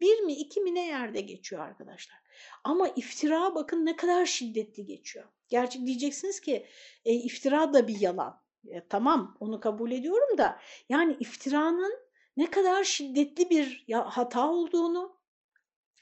Speaker 1: bir mi iki mi ne yerde geçiyor arkadaşlar. Ama iftira bakın ne kadar şiddetli geçiyor. Gerçi diyeceksiniz ki e, iftira da bir yalan. E, tamam onu kabul ediyorum da yani iftiranın ne kadar şiddetli bir hata olduğunu,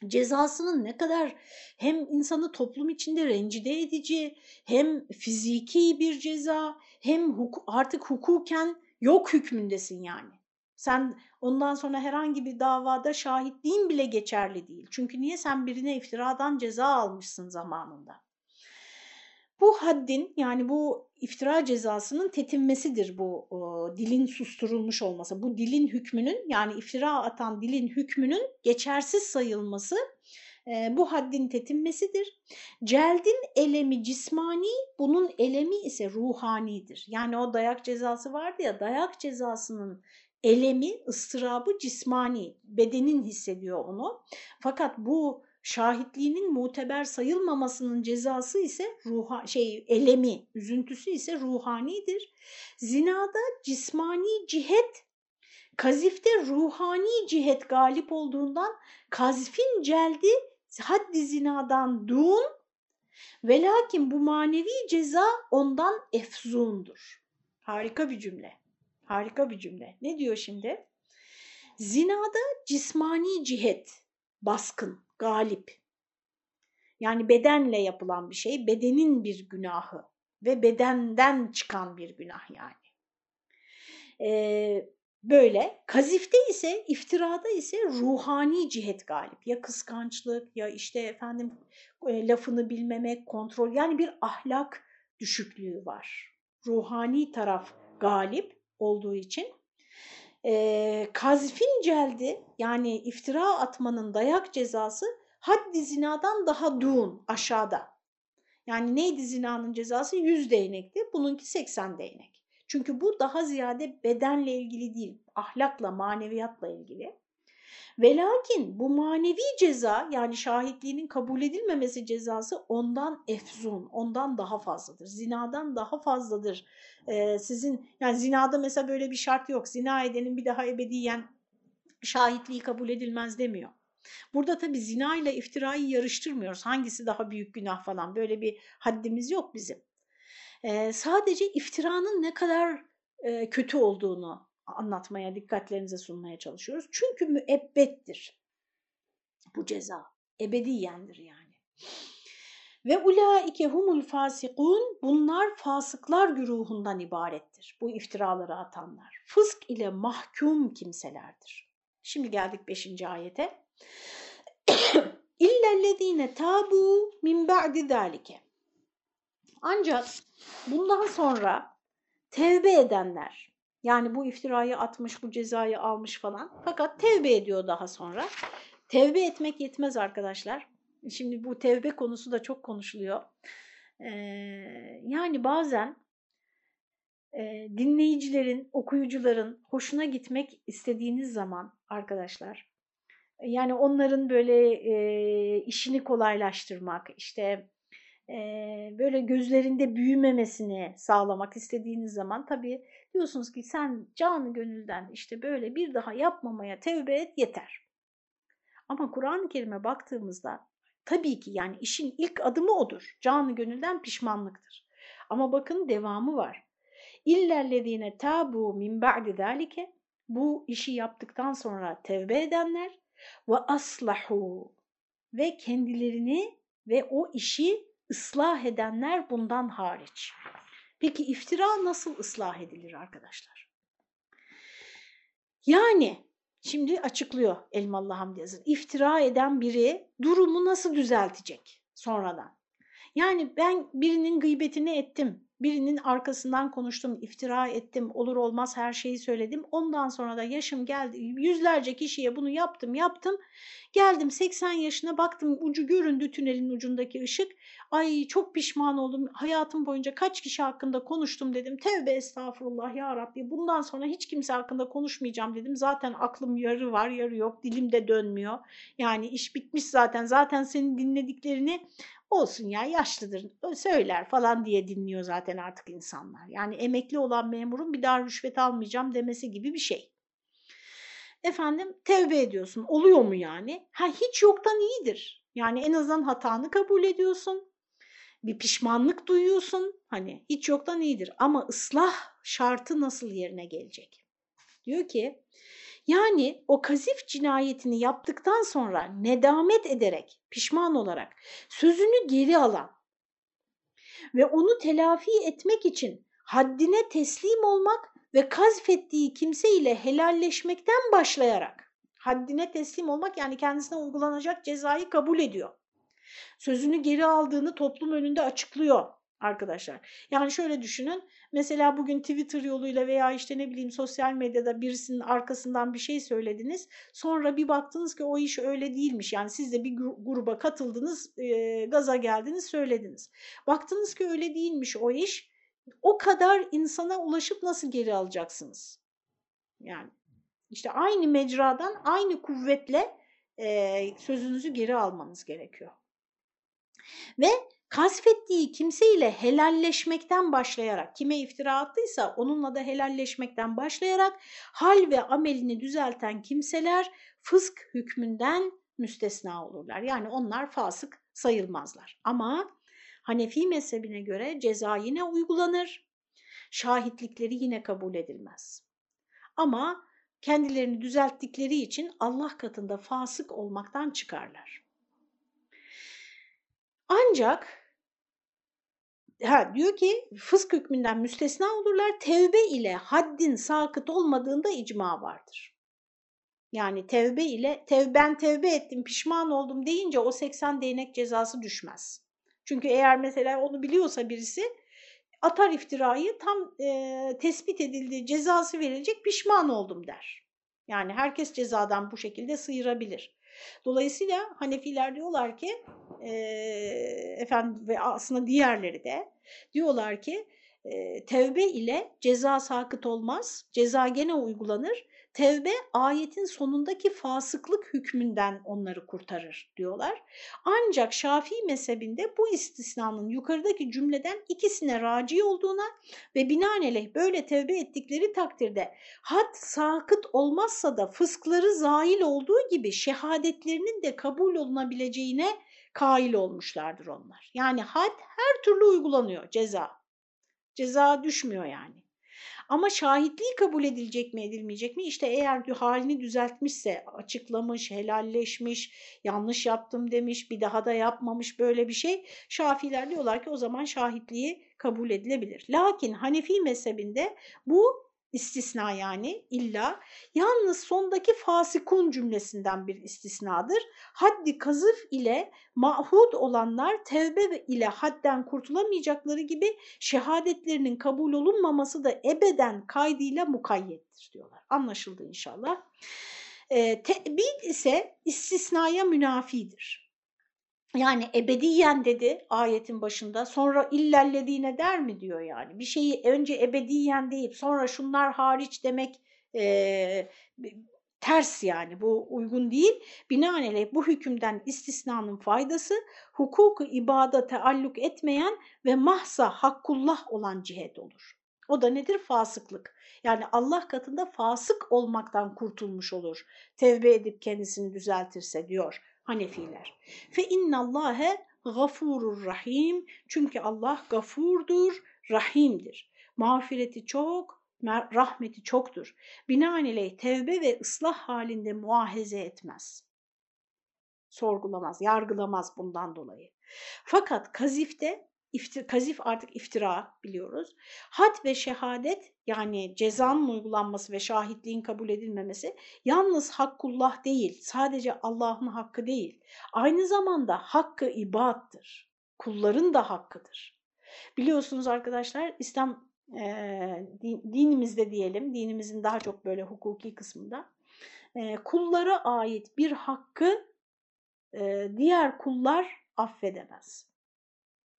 Speaker 1: cezasının ne kadar hem insanı toplum içinde rencide edici, hem fiziki bir ceza, hem huk artık hukuken yok hükmündesin yani. Sen ondan sonra herhangi bir davada şahitliğin bile geçerli değil. Çünkü niye sen birine iftiradan ceza almışsın zamanında. Bu haddin yani bu iftira cezasının tetinmesidir bu o, dilin susturulmuş olması. Bu dilin hükmünün yani iftira atan dilin hükmünün geçersiz sayılması e, bu haddin tetinmesidir. Celdin elemi cismani, bunun elemi ise ruhanidir. Yani o dayak cezası vardı ya, dayak cezasının elemi, ıstırabı cismani, bedenin hissediyor onu. Fakat bu şahitliğinin muteber sayılmamasının cezası ise ruha şey elemi, üzüntüsü ise ruhanidir. Zinada cismani cihet, kazifte ruhani cihet galip olduğundan kazfin celdi haddi zinadan dun ve lakin bu manevi ceza ondan efzundur. Harika bir cümle. Harika bir cümle. Ne diyor şimdi? Zinada cismani cihet, baskın, galip. Yani bedenle yapılan bir şey, bedenin bir günahı ve bedenden çıkan bir günah yani. Ee, böyle. Kazifte ise, iftirada ise ruhani cihet galip. Ya kıskançlık ya işte efendim e, lafını bilmemek, kontrol yani bir ahlak düşüklüğü var. Ruhani taraf galip olduğu için e, kazfin celdi yani iftira atmanın dayak cezası haddi zinadan daha duğun aşağıda. Yani neydi zinanın cezası? 100 değnekti. Bununki 80 değnek. Çünkü bu daha ziyade bedenle ilgili değil, ahlakla, maneviyatla ilgili. Ve lakin bu manevi ceza yani şahitliğinin kabul edilmemesi cezası ondan efzun, ondan daha fazladır. Zinadan daha fazladır. Ee, sizin yani zinada mesela böyle bir şart yok. Zina edenin bir daha ebediyen şahitliği kabul edilmez demiyor. Burada tabii zina ile iftirayı yarıştırmıyoruz. Hangisi daha büyük günah falan böyle bir haddimiz yok bizim. Ee, sadece iftiranın ne kadar e, kötü olduğunu anlatmaya, dikkatlerinize sunmaya çalışıyoruz. Çünkü müebbettir bu ceza. Ebediyendir yani. Ve ulaike humul fasikun bunlar fasıklar güruhundan ibarettir. Bu iftiraları atanlar. Fısk ile mahkum kimselerdir. Şimdi geldik 5. ayete. İllellezine tabu min ba'di zalike. Ancak bundan sonra tevbe edenler, yani bu iftirayı atmış, bu cezayı almış falan. Fakat tevbe ediyor daha sonra. Tevbe etmek yetmez arkadaşlar. Şimdi bu tevbe konusu da çok konuşuluyor. Ee, yani bazen e, dinleyicilerin, okuyucuların hoşuna gitmek istediğiniz zaman arkadaşlar, yani onların böyle e, işini kolaylaştırmak, işte e, böyle gözlerinde büyümemesini sağlamak istediğiniz zaman tabii diyorsunuz ki sen canı gönülden işte böyle bir daha yapmamaya tevbe et yeter. Ama Kur'an-ı Kerim'e baktığımızda tabii ki yani işin ilk adımı odur. Canı gönülden pişmanlıktır. Ama bakın devamı var. İllellezine tabu min ba'di zalike bu işi yaptıktan sonra tevbe edenler ve aslahu ve kendilerini ve o işi ıslah edenler bundan hariç. Peki iftira nasıl ıslah edilir arkadaşlar? Yani şimdi açıklıyor Elmalı Hamdi Yazır. İftira eden biri durumu nasıl düzeltecek sonradan? Yani ben birinin gıybetini ettim, birinin arkasından konuştum, iftira ettim, olur olmaz her şeyi söyledim. Ondan sonra da yaşım geldi, yüzlerce kişiye bunu yaptım, yaptım. Geldim 80 yaşına baktım ucu göründü tünelin ucundaki ışık. Ay çok pişman oldum. Hayatım boyunca kaç kişi hakkında konuştum dedim. Tevbe estağfurullah ya Rabbi. Bundan sonra hiç kimse hakkında konuşmayacağım dedim. Zaten aklım yarı var yarı yok. Dilim de dönmüyor. Yani iş bitmiş zaten. Zaten senin dinlediklerini olsun ya yaşlıdır söyler falan diye dinliyor zaten artık insanlar. Yani emekli olan memurun bir daha rüşvet almayacağım demesi gibi bir şey. Efendim tevbe ediyorsun. Oluyor mu yani? Ha hiç yoktan iyidir. Yani en azından hatanı kabul ediyorsun. Bir pişmanlık duyuyorsun. Hani hiç yoktan iyidir. Ama ıslah şartı nasıl yerine gelecek? Diyor ki yani o kazif cinayetini yaptıktan sonra nedamet ederek, pişman olarak sözünü geri alan ve onu telafi etmek için haddine teslim olmak ve kazfettiği kimseyle helalleşmekten başlayarak haddine teslim olmak yani kendisine uygulanacak cezayı kabul ediyor. Sözünü geri aldığını toplum önünde açıklıyor. Arkadaşlar. Yani şöyle düşünün. Mesela bugün Twitter yoluyla veya işte ne bileyim sosyal medyada birisinin arkasından bir şey söylediniz. Sonra bir baktınız ki o iş öyle değilmiş. Yani siz de bir gruba katıldınız, e, gaza geldiniz, söylediniz. Baktınız ki öyle değilmiş o iş. O kadar insana ulaşıp nasıl geri alacaksınız? Yani işte aynı mecradan aynı kuvvetle e, sözünüzü geri almanız gerekiyor. Ve kasfettiği kimseyle helalleşmekten başlayarak, kime iftira attıysa onunla da helalleşmekten başlayarak hal ve amelini düzelten kimseler fısk hükmünden müstesna olurlar. Yani onlar fasık sayılmazlar. Ama Hanefi mezhebine göre ceza yine uygulanır, şahitlikleri yine kabul edilmez. Ama kendilerini düzelttikleri için Allah katında fasık olmaktan çıkarlar. Ancak ha, diyor ki fısk hükmünden müstesna olurlar. Tevbe ile haddin sakıt olmadığında icma vardır. Yani tevbe ile tev, ben tevbe ettim pişman oldum deyince o 80 değnek cezası düşmez. Çünkü eğer mesela onu biliyorsa birisi atar iftirayı tam e, tespit edildiği cezası verilecek pişman oldum der. Yani herkes cezadan bu şekilde sıyırabilir. Dolayısıyla Hanefiler diyorlar ki e, efendim ve aslında diğerleri de diyorlar ki e, tevbe ile ceza sakıt olmaz. Ceza gene uygulanır. Tevbe ayetin sonundaki fasıklık hükmünden onları kurtarır diyorlar. Ancak Şafii mezhebinde bu istisnanın yukarıdaki cümleden ikisine raci olduğuna ve binaenaleyh böyle tevbe ettikleri takdirde had sakıt olmazsa da fıskları zail olduğu gibi şehadetlerinin de kabul olunabileceğine kail olmuşlardır onlar. Yani had her türlü uygulanıyor ceza. Ceza düşmüyor yani. Ama şahitliği kabul edilecek mi edilmeyecek mi? İşte eğer halini düzeltmişse, açıklamış, helalleşmiş, yanlış yaptım demiş, bir daha da yapmamış böyle bir şey. Şafiler diyorlar ki o zaman şahitliği kabul edilebilir. Lakin Hanefi mezhebinde bu istisna yani illa yalnız sondaki fasikun cümlesinden bir istisnadır. Haddi kazıf ile mahud olanlar tevbe ile hadden kurtulamayacakları gibi şehadetlerinin kabul olunmaması da ebeden kaydıyla mukayyettir diyorlar. Anlaşıldı inşallah. E, tebid ise istisnaya münafidir. Yani ebediyen dedi ayetin başında sonra illellediğine der mi diyor yani. Bir şeyi önce ebediyen deyip sonra şunlar hariç demek e, ters yani bu uygun değil. Binaenaleyh bu hükümden istisnanın faydası hukuku ibada taalluk etmeyen ve mahsa hakkullah olan cihet olur. O da nedir? Fasıklık. Yani Allah katında fasık olmaktan kurtulmuş olur. Tevbe edip kendisini düzeltirse diyor Hanefiler. Fe innallâhe gafurur rahim. Çünkü Allah gafurdur, rahimdir. Mağfireti çok, rahmeti çoktur. Binaenaleyh tevbe ve ıslah halinde muahize etmez. Sorgulamaz, yargılamaz bundan dolayı. Fakat kazifte iftir, kazif artık iftira biliyoruz. Had ve şehadet yani cezanın uygulanması ve şahitliğin kabul edilmemesi yalnız hakkullah değil, sadece Allah'ın hakkı değil. Aynı zamanda hakkı ibattır. Kulların da hakkıdır. Biliyorsunuz arkadaşlar İslam e, dinimizde diyelim, dinimizin daha çok böyle hukuki kısmında e, kullara ait bir hakkı e, diğer kullar affedemez.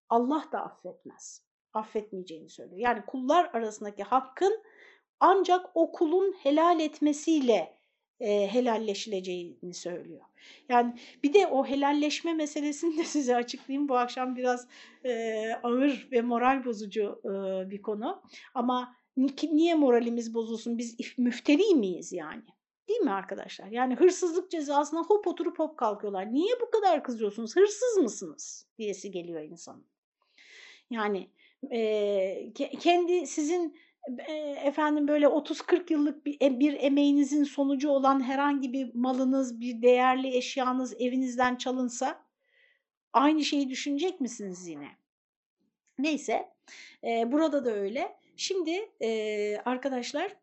Speaker 1: Allah da affetmez. Affetmeyeceğini söylüyor. Yani kullar arasındaki hakkın ancak o kulun helal etmesiyle e, helalleşileceğini söylüyor. Yani bir de o helalleşme meselesini de size açıklayayım. Bu akşam biraz e, ağır ve moral bozucu e, bir konu. Ama niye moralimiz bozulsun? Biz müfteri miyiz yani? Değil mi arkadaşlar? Yani hırsızlık cezasına hop oturup hop kalkıyorlar. Niye bu kadar kızıyorsunuz? Hırsız mısınız? diyesi geliyor insanın. Yani e, kendi sizin efendim böyle 30-40 yıllık bir, e, bir emeğinizin sonucu olan herhangi bir malınız, bir değerli eşyanız evinizden çalınsa aynı şeyi düşünecek misiniz yine? Neyse e, burada da öyle. Şimdi e, arkadaşlar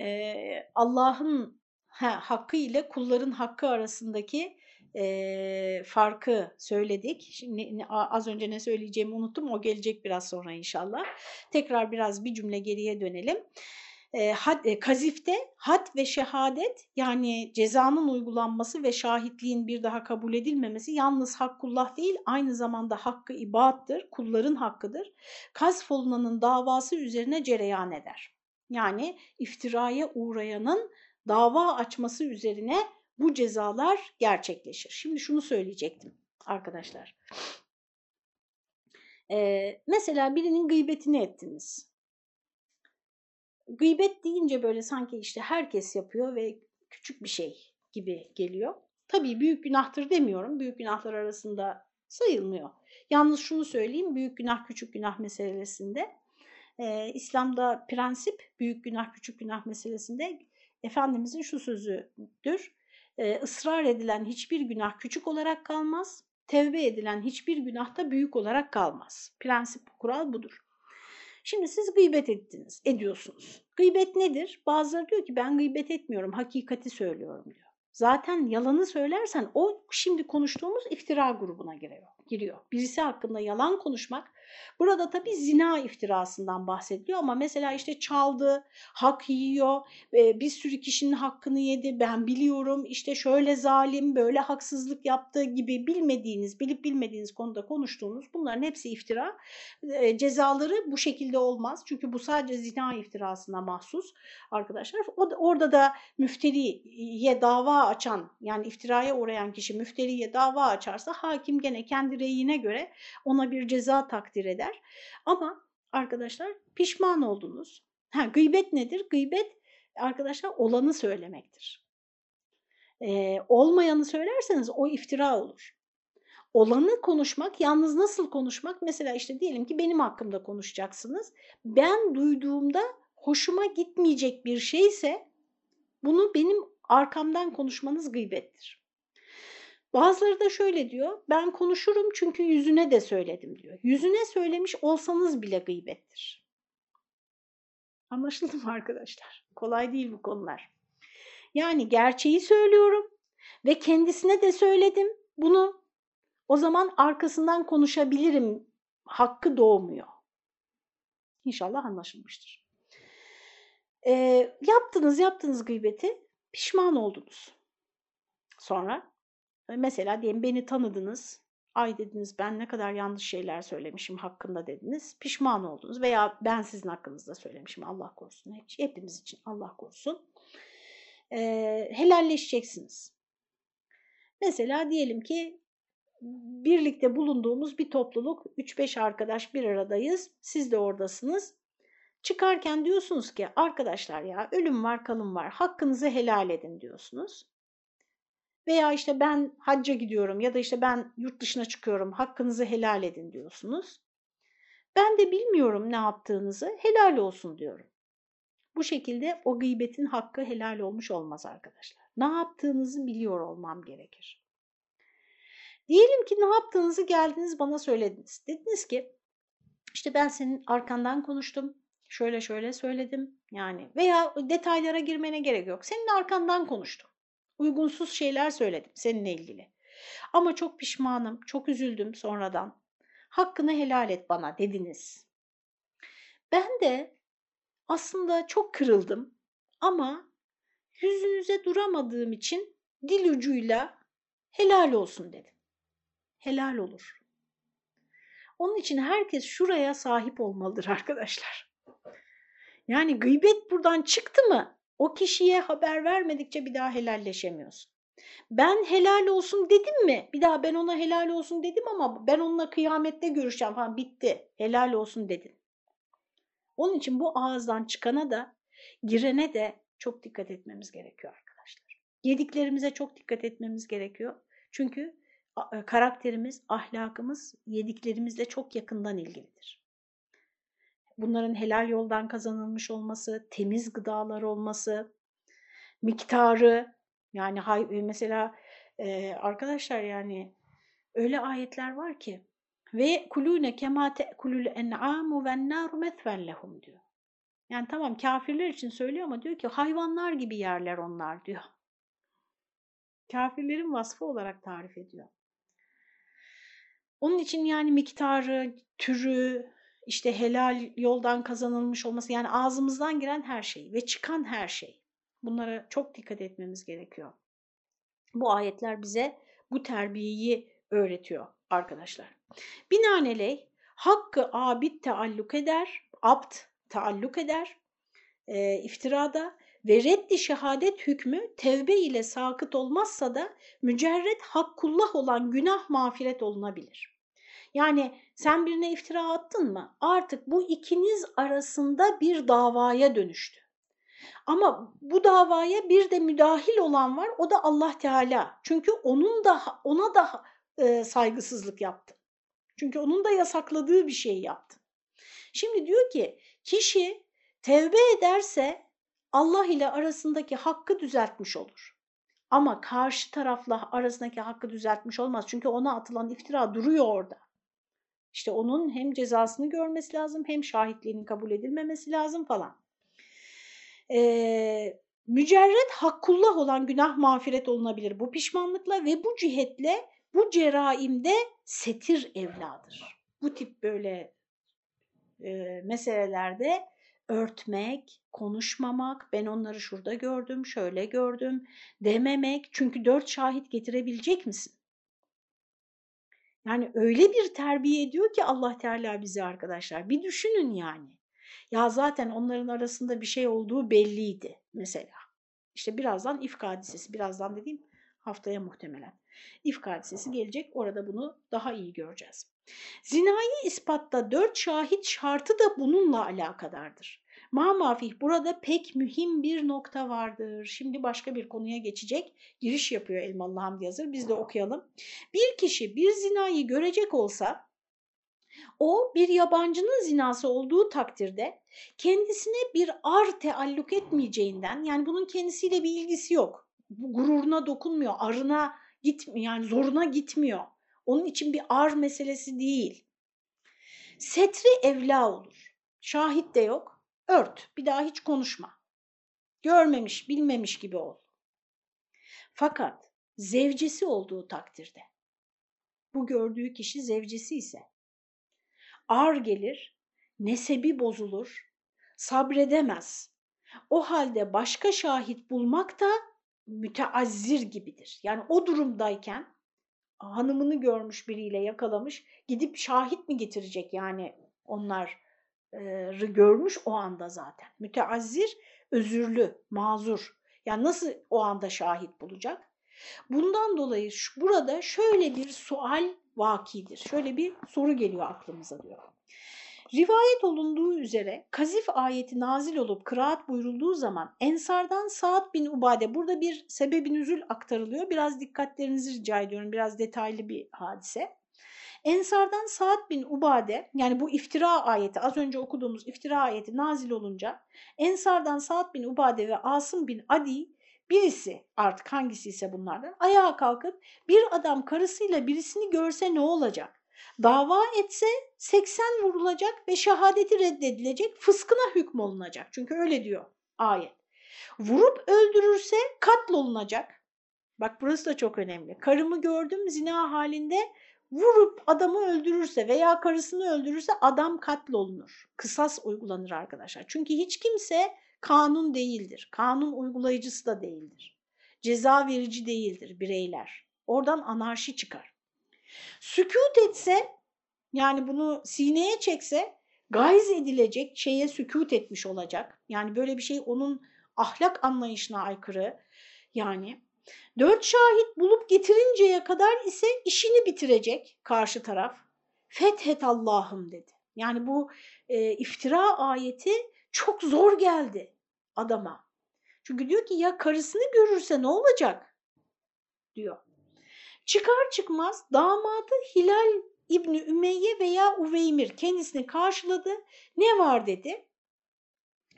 Speaker 1: e, Allah'ın hakkı ile kulların hakkı arasındaki e, farkı söyledik. Şimdi az önce ne söyleyeceğimi unuttum. O gelecek biraz sonra inşallah. Tekrar biraz bir cümle geriye dönelim. E, had, e, kazifte had ve şehadet yani cezanın uygulanması ve şahitliğin bir daha kabul edilmemesi yalnız hakkullah değil aynı zamanda hakkı ibattır, kulların hakkıdır. Kazf olunanın davası üzerine cereyan eder. Yani iftiraya uğrayanın dava açması üzerine bu cezalar gerçekleşir. Şimdi şunu söyleyecektim arkadaşlar. Ee, mesela birinin gıybetini ettiniz. Gıybet deyince böyle sanki işte herkes yapıyor ve küçük bir şey gibi geliyor. Tabii büyük günahtır demiyorum. Büyük günahlar arasında sayılmıyor. Yalnız şunu söyleyeyim, büyük günah küçük günah meselesinde e, İslam'da prensip büyük günah küçük günah meselesinde Efendimizin şu sözüdür. E, ısrar edilen hiçbir günah küçük olarak kalmaz. Tevbe edilen hiçbir günah da büyük olarak kalmaz. Prensip kural budur. Şimdi siz gıybet ettiniz, ediyorsunuz. Gıybet nedir? Bazıları diyor ki ben gıybet etmiyorum, hakikati söylüyorum diyor. Zaten yalanı söylersen o şimdi konuştuğumuz iftira grubuna giriyor. giriyor. Birisi hakkında yalan konuşmak Burada tabii zina iftirasından bahsediliyor ama mesela işte çaldı, hak yiyor, bir sürü kişinin hakkını yedi, ben biliyorum işte şöyle zalim, böyle haksızlık yaptığı gibi bilmediğiniz, bilip bilmediğiniz konuda konuştuğunuz bunların hepsi iftira. Cezaları bu şekilde olmaz çünkü bu sadece zina iftirasına mahsus arkadaşlar. Orada da müfteriye dava açan yani iftiraya uğrayan kişi müfteriye dava açarsa hakim gene kendi reyine göre ona bir ceza takdir eder. Ama arkadaşlar pişman oldunuz. Ha, gıybet nedir? Gıybet arkadaşlar olanı söylemektir. Ee, olmayanı söylerseniz o iftira olur. Olanı konuşmak, yalnız nasıl konuşmak? Mesela işte diyelim ki benim hakkımda konuşacaksınız. Ben duyduğumda hoşuma gitmeyecek bir şeyse bunu benim arkamdan konuşmanız gıybettir. Bazıları da şöyle diyor, ben konuşurum çünkü yüzüne de söyledim diyor. Yüzüne söylemiş olsanız bile gıybettir. Anlaşıldı mı arkadaşlar? Kolay değil bu konular. Yani gerçeği söylüyorum ve kendisine de söyledim bunu. O zaman arkasından konuşabilirim. Hakkı doğmuyor. İnşallah anlaşılmıştır. Ee, yaptınız yaptınız gıybeti, pişman oldunuz. Sonra Mesela diyelim beni tanıdınız. Ay dediniz ben ne kadar yanlış şeyler söylemişim hakkında dediniz. Pişman oldunuz veya ben sizin hakkınızda söylemişim Allah korusun. Hepimiz için Allah korusun. Ee, helalleşeceksiniz. Mesela diyelim ki birlikte bulunduğumuz bir topluluk 3-5 arkadaş bir aradayız. Siz de oradasınız. Çıkarken diyorsunuz ki arkadaşlar ya ölüm var kalım var hakkınızı helal edin diyorsunuz. Veya işte ben hacca gidiyorum ya da işte ben yurt dışına çıkıyorum hakkınızı helal edin diyorsunuz. Ben de bilmiyorum ne yaptığınızı helal olsun diyorum. Bu şekilde o gıybetin hakkı helal olmuş olmaz arkadaşlar. Ne yaptığınızı biliyor olmam gerekir. Diyelim ki ne yaptığınızı geldiniz bana söylediniz. Dediniz ki işte ben senin arkandan konuştum. Şöyle şöyle söyledim yani veya detaylara girmene gerek yok. Senin arkandan konuştum. Uygunsuz şeyler söyledim seninle ilgili. Ama çok pişmanım, çok üzüldüm sonradan. Hakkını helal et bana dediniz. Ben de aslında çok kırıldım ama yüzünüze duramadığım için dil ucuyla helal olsun dedim. Helal olur. Onun için herkes şuraya sahip olmalıdır arkadaşlar. Yani gıybet buradan çıktı mı o kişiye haber vermedikçe bir daha helalleşemiyorsun. Ben helal olsun dedim mi? Bir daha ben ona helal olsun dedim ama ben onunla kıyamette görüşeceğim falan bitti. Helal olsun dedin. Onun için bu ağızdan çıkana da girene de çok dikkat etmemiz gerekiyor arkadaşlar. Yediklerimize çok dikkat etmemiz gerekiyor. Çünkü karakterimiz, ahlakımız yediklerimizle çok yakından ilgilidir bunların helal yoldan kazanılmış olması, temiz gıdalar olması, miktarı yani mesela e, arkadaşlar yani öyle ayetler var ki ve kulune kema te'kulul en'amu ven naru metfen lehum diyor. Yani tamam kafirler için söylüyor ama diyor ki hayvanlar gibi yerler onlar diyor. Kafirlerin vasfı olarak tarif ediyor. Onun için yani miktarı, türü, işte helal yoldan kazanılmış olması yani ağzımızdan giren her şey ve çıkan her şey. Bunlara çok dikkat etmemiz gerekiyor. Bu ayetler bize bu terbiyeyi öğretiyor arkadaşlar. Binaenaleyh hakkı abid taalluk eder, abd taalluk eder e, iftirada ve reddi şehadet hükmü tevbe ile sakıt olmazsa da mücerret hakkullah olan günah mağfiret olunabilir. Yani sen birine iftira attın mı artık bu ikiniz arasında bir davaya dönüştü. Ama bu davaya bir de müdahil olan var o da Allah Teala. Çünkü onun da ona da e, saygısızlık yaptın. Çünkü onun da yasakladığı bir şey yaptın. Şimdi diyor ki kişi tevbe ederse Allah ile arasındaki hakkı düzeltmiş olur. Ama karşı tarafla arasındaki hakkı düzeltmiş olmaz. Çünkü ona atılan iftira duruyor orada. İşte onun hem cezasını görmesi lazım hem şahitliğinin kabul edilmemesi lazım falan. Ee, mücerret hakkullah olan günah mağfiret olunabilir bu pişmanlıkla ve bu cihetle bu ceraimde setir evladır. Bu tip böyle e, meselelerde örtmek, konuşmamak, ben onları şurada gördüm, şöyle gördüm dememek. Çünkü dört şahit getirebilecek misin? Yani öyle bir terbiye ediyor ki Allah Teala bizi arkadaşlar. Bir düşünün yani. Ya zaten onların arasında bir şey olduğu belliydi mesela. İşte birazdan ifk hadisesi, birazdan dediğim haftaya muhtemelen. İfk hadisesi gelecek, orada bunu daha iyi göreceğiz. Zinayı ispatta dört şahit şartı da bununla alakadardır. Mamafih burada pek mühim bir nokta vardır. Şimdi başka bir konuya geçecek. Giriş yapıyor Elmalı Hamdi Yazır. Biz de okuyalım. Bir kişi bir zinayı görecek olsa o bir yabancının zinası olduğu takdirde kendisine bir ar tealluk etmeyeceğinden yani bunun kendisiyle bir ilgisi yok. Gururuna dokunmuyor, arına gitmiyor yani zoruna gitmiyor. Onun için bir ar meselesi değil. Setri evla olur. Şahit de yok. Ört. Bir daha hiç konuşma. Görmemiş, bilmemiş gibi ol. Fakat zevcesi olduğu takdirde bu gördüğü kişi zevcesi ise ar gelir, nesebi bozulur, sabredemez. O halde başka şahit bulmak da müteazzir gibidir. Yani o durumdayken hanımını görmüş biriyle yakalamış gidip şahit mi getirecek yani onlar görmüş o anda zaten. Müteazzir, özürlü, mazur. Yani nasıl o anda şahit bulacak? Bundan dolayı şu, burada şöyle bir sual vakidir. Şöyle bir soru geliyor aklımıza diyor. Rivayet olunduğu üzere kazif ayeti nazil olup kıraat buyurulduğu zaman Ensardan Saad bin Ubade burada bir sebebin üzül aktarılıyor. Biraz dikkatlerinizi rica ediyorum. Biraz detaylı bir hadise. Ensardan Saad bin Ubade yani bu iftira ayeti az önce okuduğumuz iftira ayeti nazil olunca Ensardan Saad bin Ubade ve Asım bin Adi birisi artık hangisi ise bunlardan ayağa kalkıp bir adam karısıyla birisini görse ne olacak? Dava etse 80 vurulacak ve şehadeti reddedilecek, fıskına hükmolunacak. Çünkü öyle diyor ayet. Vurup öldürürse katlolunacak. Bak burası da çok önemli. Karımı gördüm zina halinde vurup adamı öldürürse veya karısını öldürürse adam katlolunur. Kısas uygulanır arkadaşlar. Çünkü hiç kimse kanun değildir. Kanun uygulayıcısı da değildir. Ceza verici değildir bireyler. Oradan anarşi çıkar. Sükut etse yani bunu sineye çekse gayz edilecek şeye sükut etmiş olacak. Yani böyle bir şey onun ahlak anlayışına aykırı. Yani Dört şahit bulup getirinceye kadar ise işini bitirecek karşı taraf. Fethet Allah'ım dedi. Yani bu e, iftira ayeti çok zor geldi adama. Çünkü diyor ki ya karısını görürse ne olacak? diyor. Çıkar çıkmaz damadı Hilal İbni Ümeyye veya Uveymir kendisini karşıladı. Ne var dedi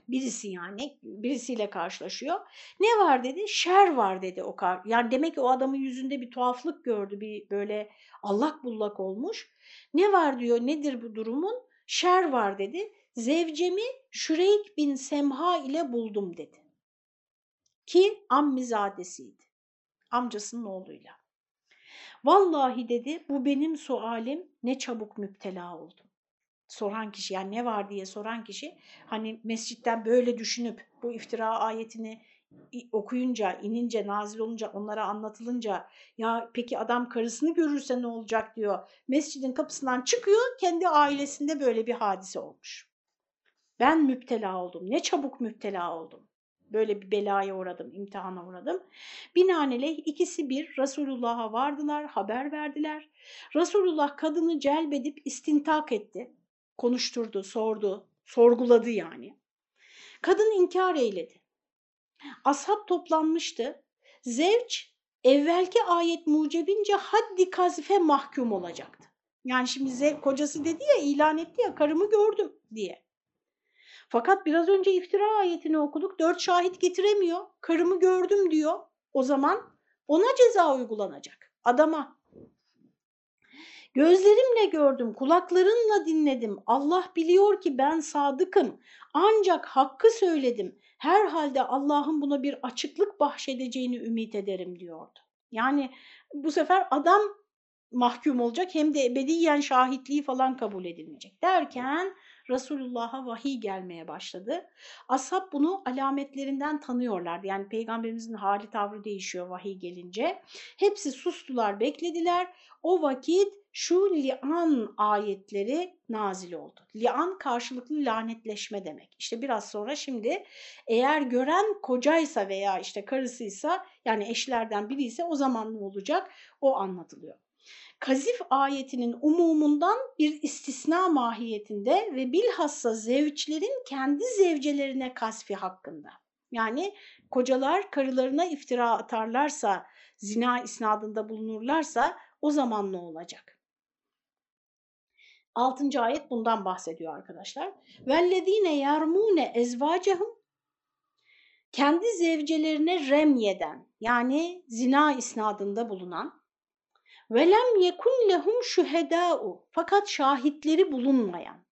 Speaker 1: birisi yani birisiyle karşılaşıyor. Ne var dedi? Şer var dedi o kar. Yani demek ki o adamın yüzünde bir tuhaflık gördü. Bir böyle allak bullak olmuş. Ne var diyor nedir bu durumun? Şer var dedi. Zevcemi Şüreyk bin Semha ile buldum dedi. Ki ammizadesiydi. amcasının oğluyla. Vallahi dedi bu benim sualim ne çabuk müptela oldum. Soran kişi yani ne var diye soran kişi hani mescitten böyle düşünüp bu iftira ayetini okuyunca, inince, nazil olunca, onlara anlatılınca ya peki adam karısını görürse ne olacak diyor. Mescidin kapısından çıkıyor, kendi ailesinde böyle bir hadise olmuş. Ben müptela oldum, ne çabuk müptela oldum. Böyle bir belaya uğradım, imtihana uğradım. Binaenaleyh ikisi bir Resulullah'a vardılar, haber verdiler. Resulullah kadını celbedip istintak etti. Konuşturdu, sordu, sorguladı yani. Kadın inkar eyledi. Ashab toplanmıştı. Zevç evvelki ayet mucebince haddi kazife mahkum olacaktı. Yani şimdi Zev, kocası dedi ya ilan etti ya karımı gördüm diye. Fakat biraz önce iftira ayetini okuduk. Dört şahit getiremiyor. Karımı gördüm diyor. O zaman ona ceza uygulanacak. Adama. Gözlerimle gördüm, kulaklarımla dinledim. Allah biliyor ki ben sadıkım. Ancak hakkı söyledim. Herhalde Allah'ın buna bir açıklık bahşedeceğini ümit ederim diyordu. Yani bu sefer adam mahkum olacak hem de ebediyen şahitliği falan kabul edilmeyecek derken Resulullah'a vahiy gelmeye başladı. Ashab bunu alametlerinden tanıyorlardı. Yani peygamberimizin hali tavrı değişiyor vahiy gelince. Hepsi sustular, beklediler. O vakit şu li'an ayetleri nazil oldu. Li'an karşılıklı lanetleşme demek. İşte biraz sonra şimdi eğer gören kocaysa veya işte karısıysa yani eşlerden biri ise o zaman ne olacak? O anlatılıyor. Kazif ayetinin umumundan bir istisna mahiyetinde ve bilhassa zevçlerin kendi zevcelerine kasfi hakkında. Yani kocalar karılarına iftira atarlarsa, zina isnadında bulunurlarsa o zaman ne olacak? 6. ayet bundan bahsediyor arkadaşlar. Vellezine yarmune ezvacehum kendi zevcelerine remyeden yani zina isnadında bulunan velem yekun lehum şuhedâ'u fakat şahitleri bulunmayan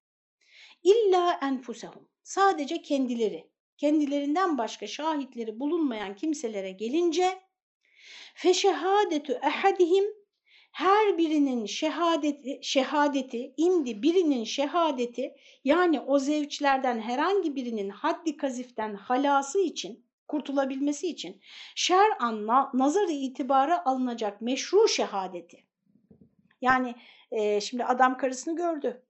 Speaker 1: illa enfusehum sadece kendileri kendilerinden başka şahitleri bulunmayan kimselere gelince feşehadetü ehadihim her birinin şehadeti, şehadeti, indi birinin şehadeti yani o zevçlerden herhangi birinin haddi kaziften halası için, kurtulabilmesi için şer'an nazarı itibarı alınacak meşru şehadeti. Yani e, şimdi adam karısını gördü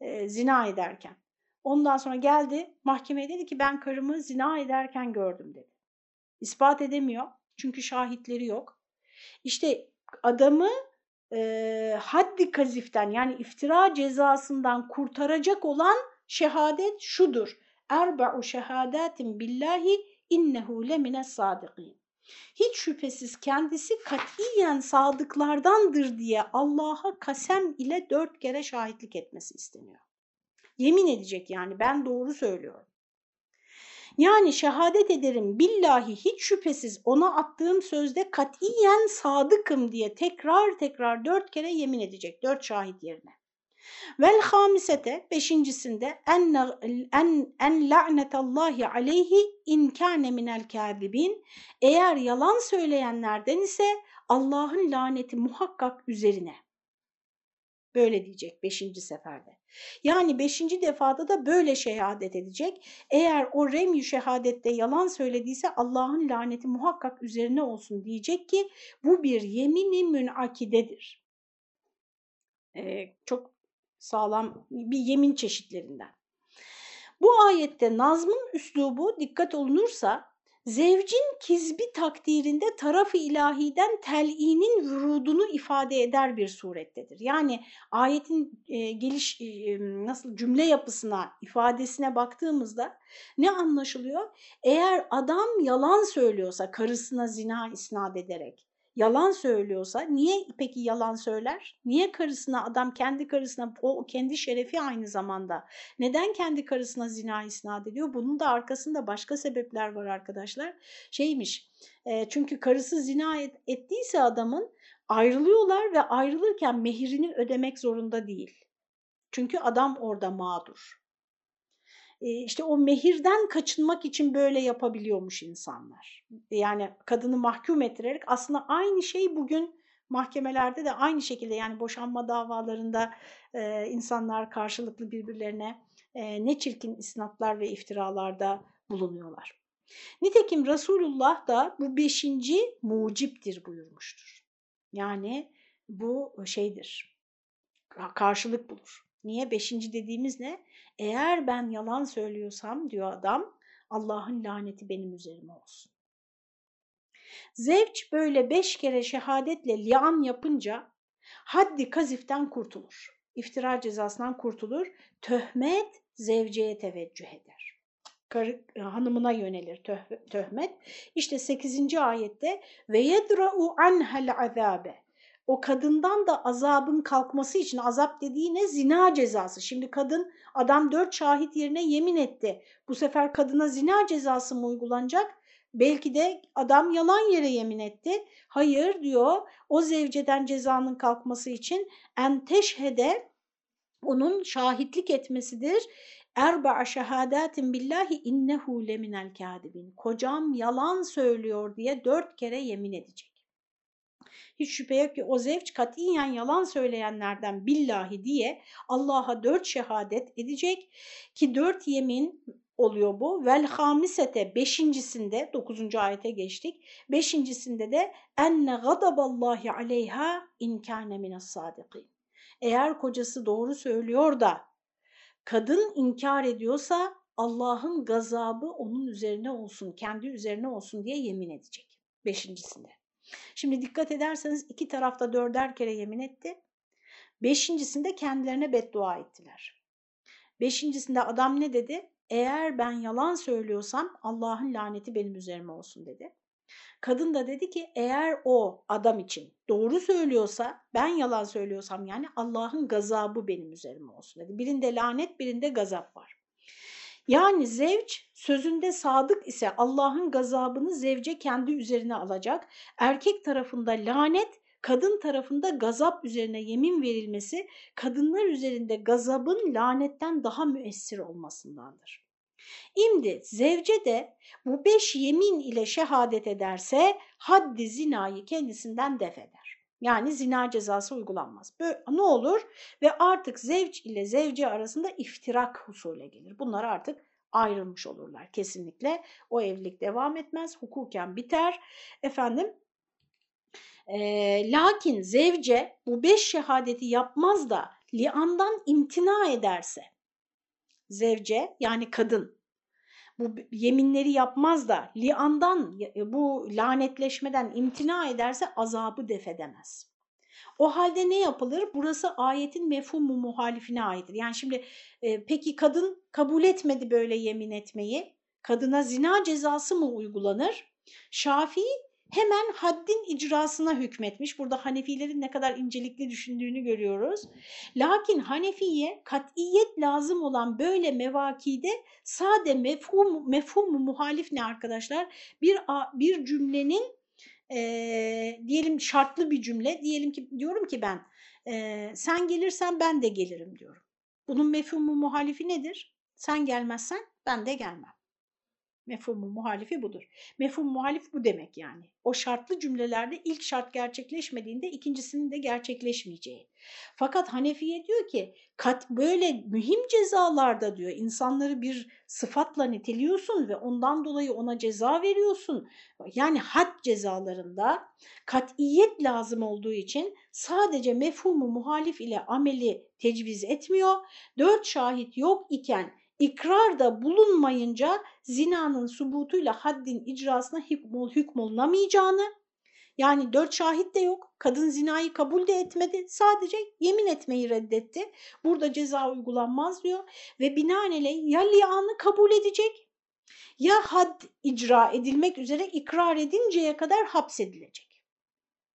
Speaker 1: e, zina ederken. Ondan sonra geldi mahkemeye dedi ki ben karımı zina ederken gördüm dedi. İspat edemiyor çünkü şahitleri yok. İşte adamı e, haddi kaziften yani iftira cezasından kurtaracak olan şehadet şudur. Erba'u şehadetin billahi innehu lemine sadikin. Hiç şüphesiz kendisi katiyen sadıklardandır diye Allah'a kasem ile dört kere şahitlik etmesi isteniyor. Yemin edecek yani ben doğru söylüyorum. Yani şehadet ederim billahi hiç şüphesiz ona attığım sözde katiyen sadıkım diye tekrar tekrar dört kere yemin edecek dört şahit yerine. Vel hamisete beşincisinde en, en, en la'netallahi aleyhi in kâne minel kâzibin eğer yalan söyleyenlerden ise Allah'ın laneti muhakkak üzerine. Böyle diyecek beşinci seferde. Yani beşinci defada da böyle şehadet edecek. Eğer o remyü şehadette yalan söylediyse Allah'ın laneti muhakkak üzerine olsun diyecek ki bu bir yemini münakidedir. Ee, çok sağlam bir yemin çeşitlerinden. Bu ayette nazmın üslubu dikkat olunursa Zevcin kizbi takdirinde tarafı ilahiden tel'inin vurudunu ifade eder bir surettedir. Yani ayetin e, geliş e, nasıl cümle yapısına, ifadesine baktığımızda ne anlaşılıyor? Eğer adam yalan söylüyorsa karısına zina isnat ederek yalan söylüyorsa niye peki yalan söyler? Niye karısına adam kendi karısına o kendi şerefi aynı zamanda neden kendi karısına zina isnat ediyor? Bunun da arkasında başka sebepler var arkadaşlar. Şeymiş e, çünkü karısı zina et, ettiyse adamın ayrılıyorlar ve ayrılırken mehirini ödemek zorunda değil. Çünkü adam orada mağdur. İşte o mehirden kaçınmak için böyle yapabiliyormuş insanlar. Yani kadını mahkum ettirerek aslında aynı şey bugün mahkemelerde de aynı şekilde yani boşanma davalarında insanlar karşılıklı birbirlerine ne çirkin isnatlar ve iftiralarda bulunuyorlar. Nitekim Resulullah da bu beşinci muciptir buyurmuştur. Yani bu şeydir, karşılık bulur. Niye? Beşinci dediğimiz ne? Eğer ben yalan söylüyorsam diyor adam, Allah'ın laneti benim üzerime olsun. Zevç böyle beş kere şehadetle lian yapınca haddi kaziften kurtulur. İftira cezasından kurtulur. Töhmet zevceye teveccüh eder. Karı, e, hanımına yönelir töh, töhmet. İşte 8. ayette ve yedra'u anhel azabe. O kadından da azabın kalkması için azap dediği ne? Zina cezası. Şimdi kadın adam dört şahit yerine yemin etti. Bu sefer kadına zina cezası mı uygulanacak? Belki de adam yalan yere yemin etti. Hayır diyor o zevceden cezanın kalkması için en teşhede onun şahitlik etmesidir. Erba'a şehadatin billahi innehu leminel kâdibin. Kocam yalan söylüyor diye dört kere yemin edecek. Hiç şüphe yok ki o zevç katiyen yalan söyleyenlerden billahi diye Allah'a dört şehadet edecek ki dört yemin oluyor bu. Vel hamisete beşincisinde dokuzuncu ayete geçtik. Beşincisinde de enne gadaballahi aleyha in kâne minas sadikin. Eğer kocası doğru söylüyor da kadın inkar ediyorsa Allah'ın gazabı onun üzerine olsun, kendi üzerine olsun diye yemin edecek. Beşincisinde. Şimdi dikkat ederseniz iki tarafta dörder kere yemin etti. Beşincisinde kendilerine beddua ettiler. Beşincisinde adam ne dedi? Eğer ben yalan söylüyorsam Allah'ın laneti benim üzerime olsun dedi. Kadın da dedi ki eğer o adam için doğru söylüyorsa ben yalan söylüyorsam yani Allah'ın gazabı benim üzerime olsun dedi. Birinde lanet birinde gazap var. Yani zevç sözünde sadık ise Allah'ın gazabını zevce kendi üzerine alacak. Erkek tarafında lanet, kadın tarafında gazap üzerine yemin verilmesi kadınlar üzerinde gazabın lanetten daha müessir olmasındandır. İmdi zevce de bu beş yemin ile şehadet ederse haddi zinayı kendisinden def eder. Yani zina cezası uygulanmaz. Böyle, ne olur? Ve artık zevç ile zevce arasında iftirak husule gelir. Bunlar artık ayrılmış olurlar kesinlikle. O evlilik devam etmez, hukuken biter. Efendim e, lakin zevce bu beş şehadeti yapmaz da liandan imtina ederse, zevce yani kadın bu yeminleri yapmaz da liandan bu lanetleşmeden imtina ederse azabı defedemez. O halde ne yapılır? Burası ayetin mefhumu muhalifine aittir. Yani şimdi e, peki kadın kabul etmedi böyle yemin etmeyi. Kadına zina cezası mı uygulanır? Şafii hemen haddin icrasına hükmetmiş. Burada Hanefilerin ne kadar incelikli düşündüğünü görüyoruz. Lakin Hanefiye katiyet lazım olan böyle mevakide sade mefhum, mefhum muhalif ne arkadaşlar? Bir, bir cümlenin e, diyelim şartlı bir cümle diyelim ki diyorum ki ben e, sen gelirsen ben de gelirim diyorum. Bunun mefhumu muhalifi nedir? Sen gelmezsen ben de gelmem. Mefhumu muhalifi budur. Mefhum muhalif bu demek yani. O şartlı cümlelerde ilk şart gerçekleşmediğinde ikincisinin de gerçekleşmeyeceği. Fakat Hanefiye diyor ki kat böyle mühim cezalarda diyor insanları bir sıfatla niteliyorsun ve ondan dolayı ona ceza veriyorsun. Yani had cezalarında katiyet lazım olduğu için sadece mefhumu muhalif ile ameli tecviz etmiyor. Dört şahit yok iken ikrarda bulunmayınca zinanın subutuyla haddin icrasına hükmol, hükmolunamayacağını yani dört şahit de yok. Kadın zinayı kabul de etmedi. Sadece yemin etmeyi reddetti. Burada ceza uygulanmaz diyor. Ve binaenaleyh ya lianı kabul edecek ya had icra edilmek üzere ikrar edinceye kadar hapsedilecek.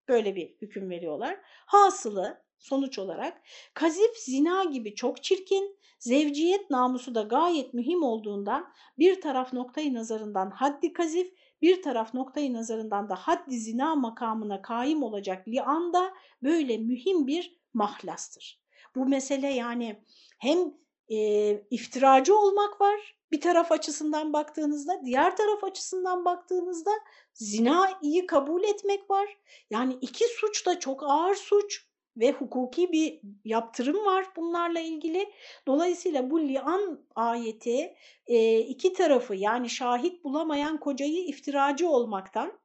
Speaker 1: Böyle bir hüküm veriyorlar. Hasılı sonuç olarak kazif zina gibi çok çirkin, Zevciyet namusu da gayet mühim olduğundan bir taraf noktayı nazarından haddi kazif, bir taraf noktayı nazarından da haddi zina makamına kaim olacak lian da böyle mühim bir mahlastır. Bu mesele yani hem e, iftiracı olmak var bir taraf açısından baktığınızda, diğer taraf açısından baktığınızda zinayı kabul etmek var. Yani iki suç da çok ağır suç ve hukuki bir yaptırım var bunlarla ilgili. Dolayısıyla bu lian ayeti e, iki tarafı yani şahit bulamayan kocayı iftiracı olmaktan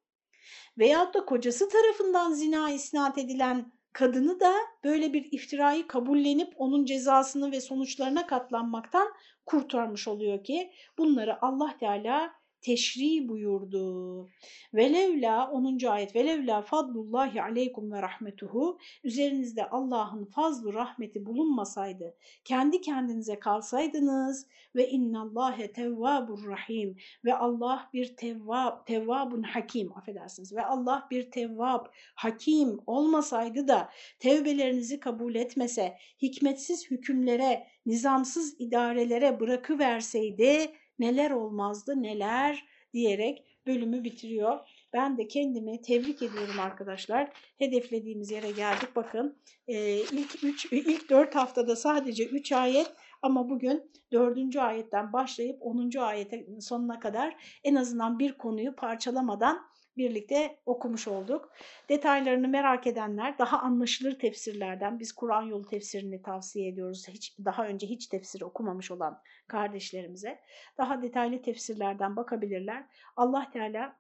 Speaker 1: veyahut da kocası tarafından zina isnat edilen kadını da böyle bir iftirayı kabullenip onun cezasını ve sonuçlarına katlanmaktan kurtarmış oluyor ki bunları Allah Teala teşri buyurdu. Velevla 10. ayet velevla fadlullahi aleykum ve rahmetuhu üzerinizde Allah'ın fazlu rahmeti bulunmasaydı kendi kendinize kalsaydınız ve innallâhe tevvabur rahim ve Allah bir tevvab, tevvabun hakim affedersiniz ve Allah bir tevvab hakim olmasaydı da tevbelerinizi kabul etmese hikmetsiz hükümlere nizamsız idarelere bırakıverseydi neler olmazdı neler diyerek bölümü bitiriyor. Ben de kendimi tebrik ediyorum arkadaşlar. Hedeflediğimiz yere geldik. Bakın e, ilk, üç, ilk 4 haftada sadece 3 ayet ama bugün 4. ayetten başlayıp 10. ayetin sonuna kadar en azından bir konuyu parçalamadan birlikte okumuş olduk. Detaylarını merak edenler daha anlaşılır tefsirlerden biz Kur'an yolu tefsirini tavsiye ediyoruz. Hiç daha önce hiç tefsir okumamış olan kardeşlerimize daha detaylı tefsirlerden bakabilirler. Allah Teala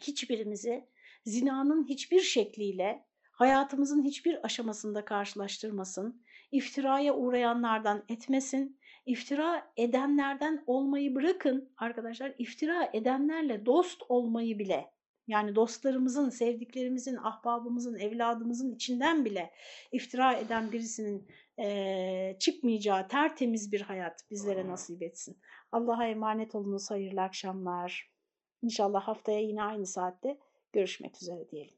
Speaker 1: hiçbirimizi zinanın hiçbir şekliyle hayatımızın hiçbir aşamasında karşılaştırmasın. İftiraya uğrayanlardan etmesin. İftira edenlerden olmayı bırakın arkadaşlar. İftira edenlerle dost olmayı bile yani dostlarımızın, sevdiklerimizin, ahbabımızın, evladımızın içinden bile iftira eden birisinin e, çıkmayacağı tertemiz bir hayat bizlere nasip etsin. Allah'a emanet olunuz, hayırlı akşamlar. İnşallah haftaya yine aynı saatte görüşmek üzere diyelim.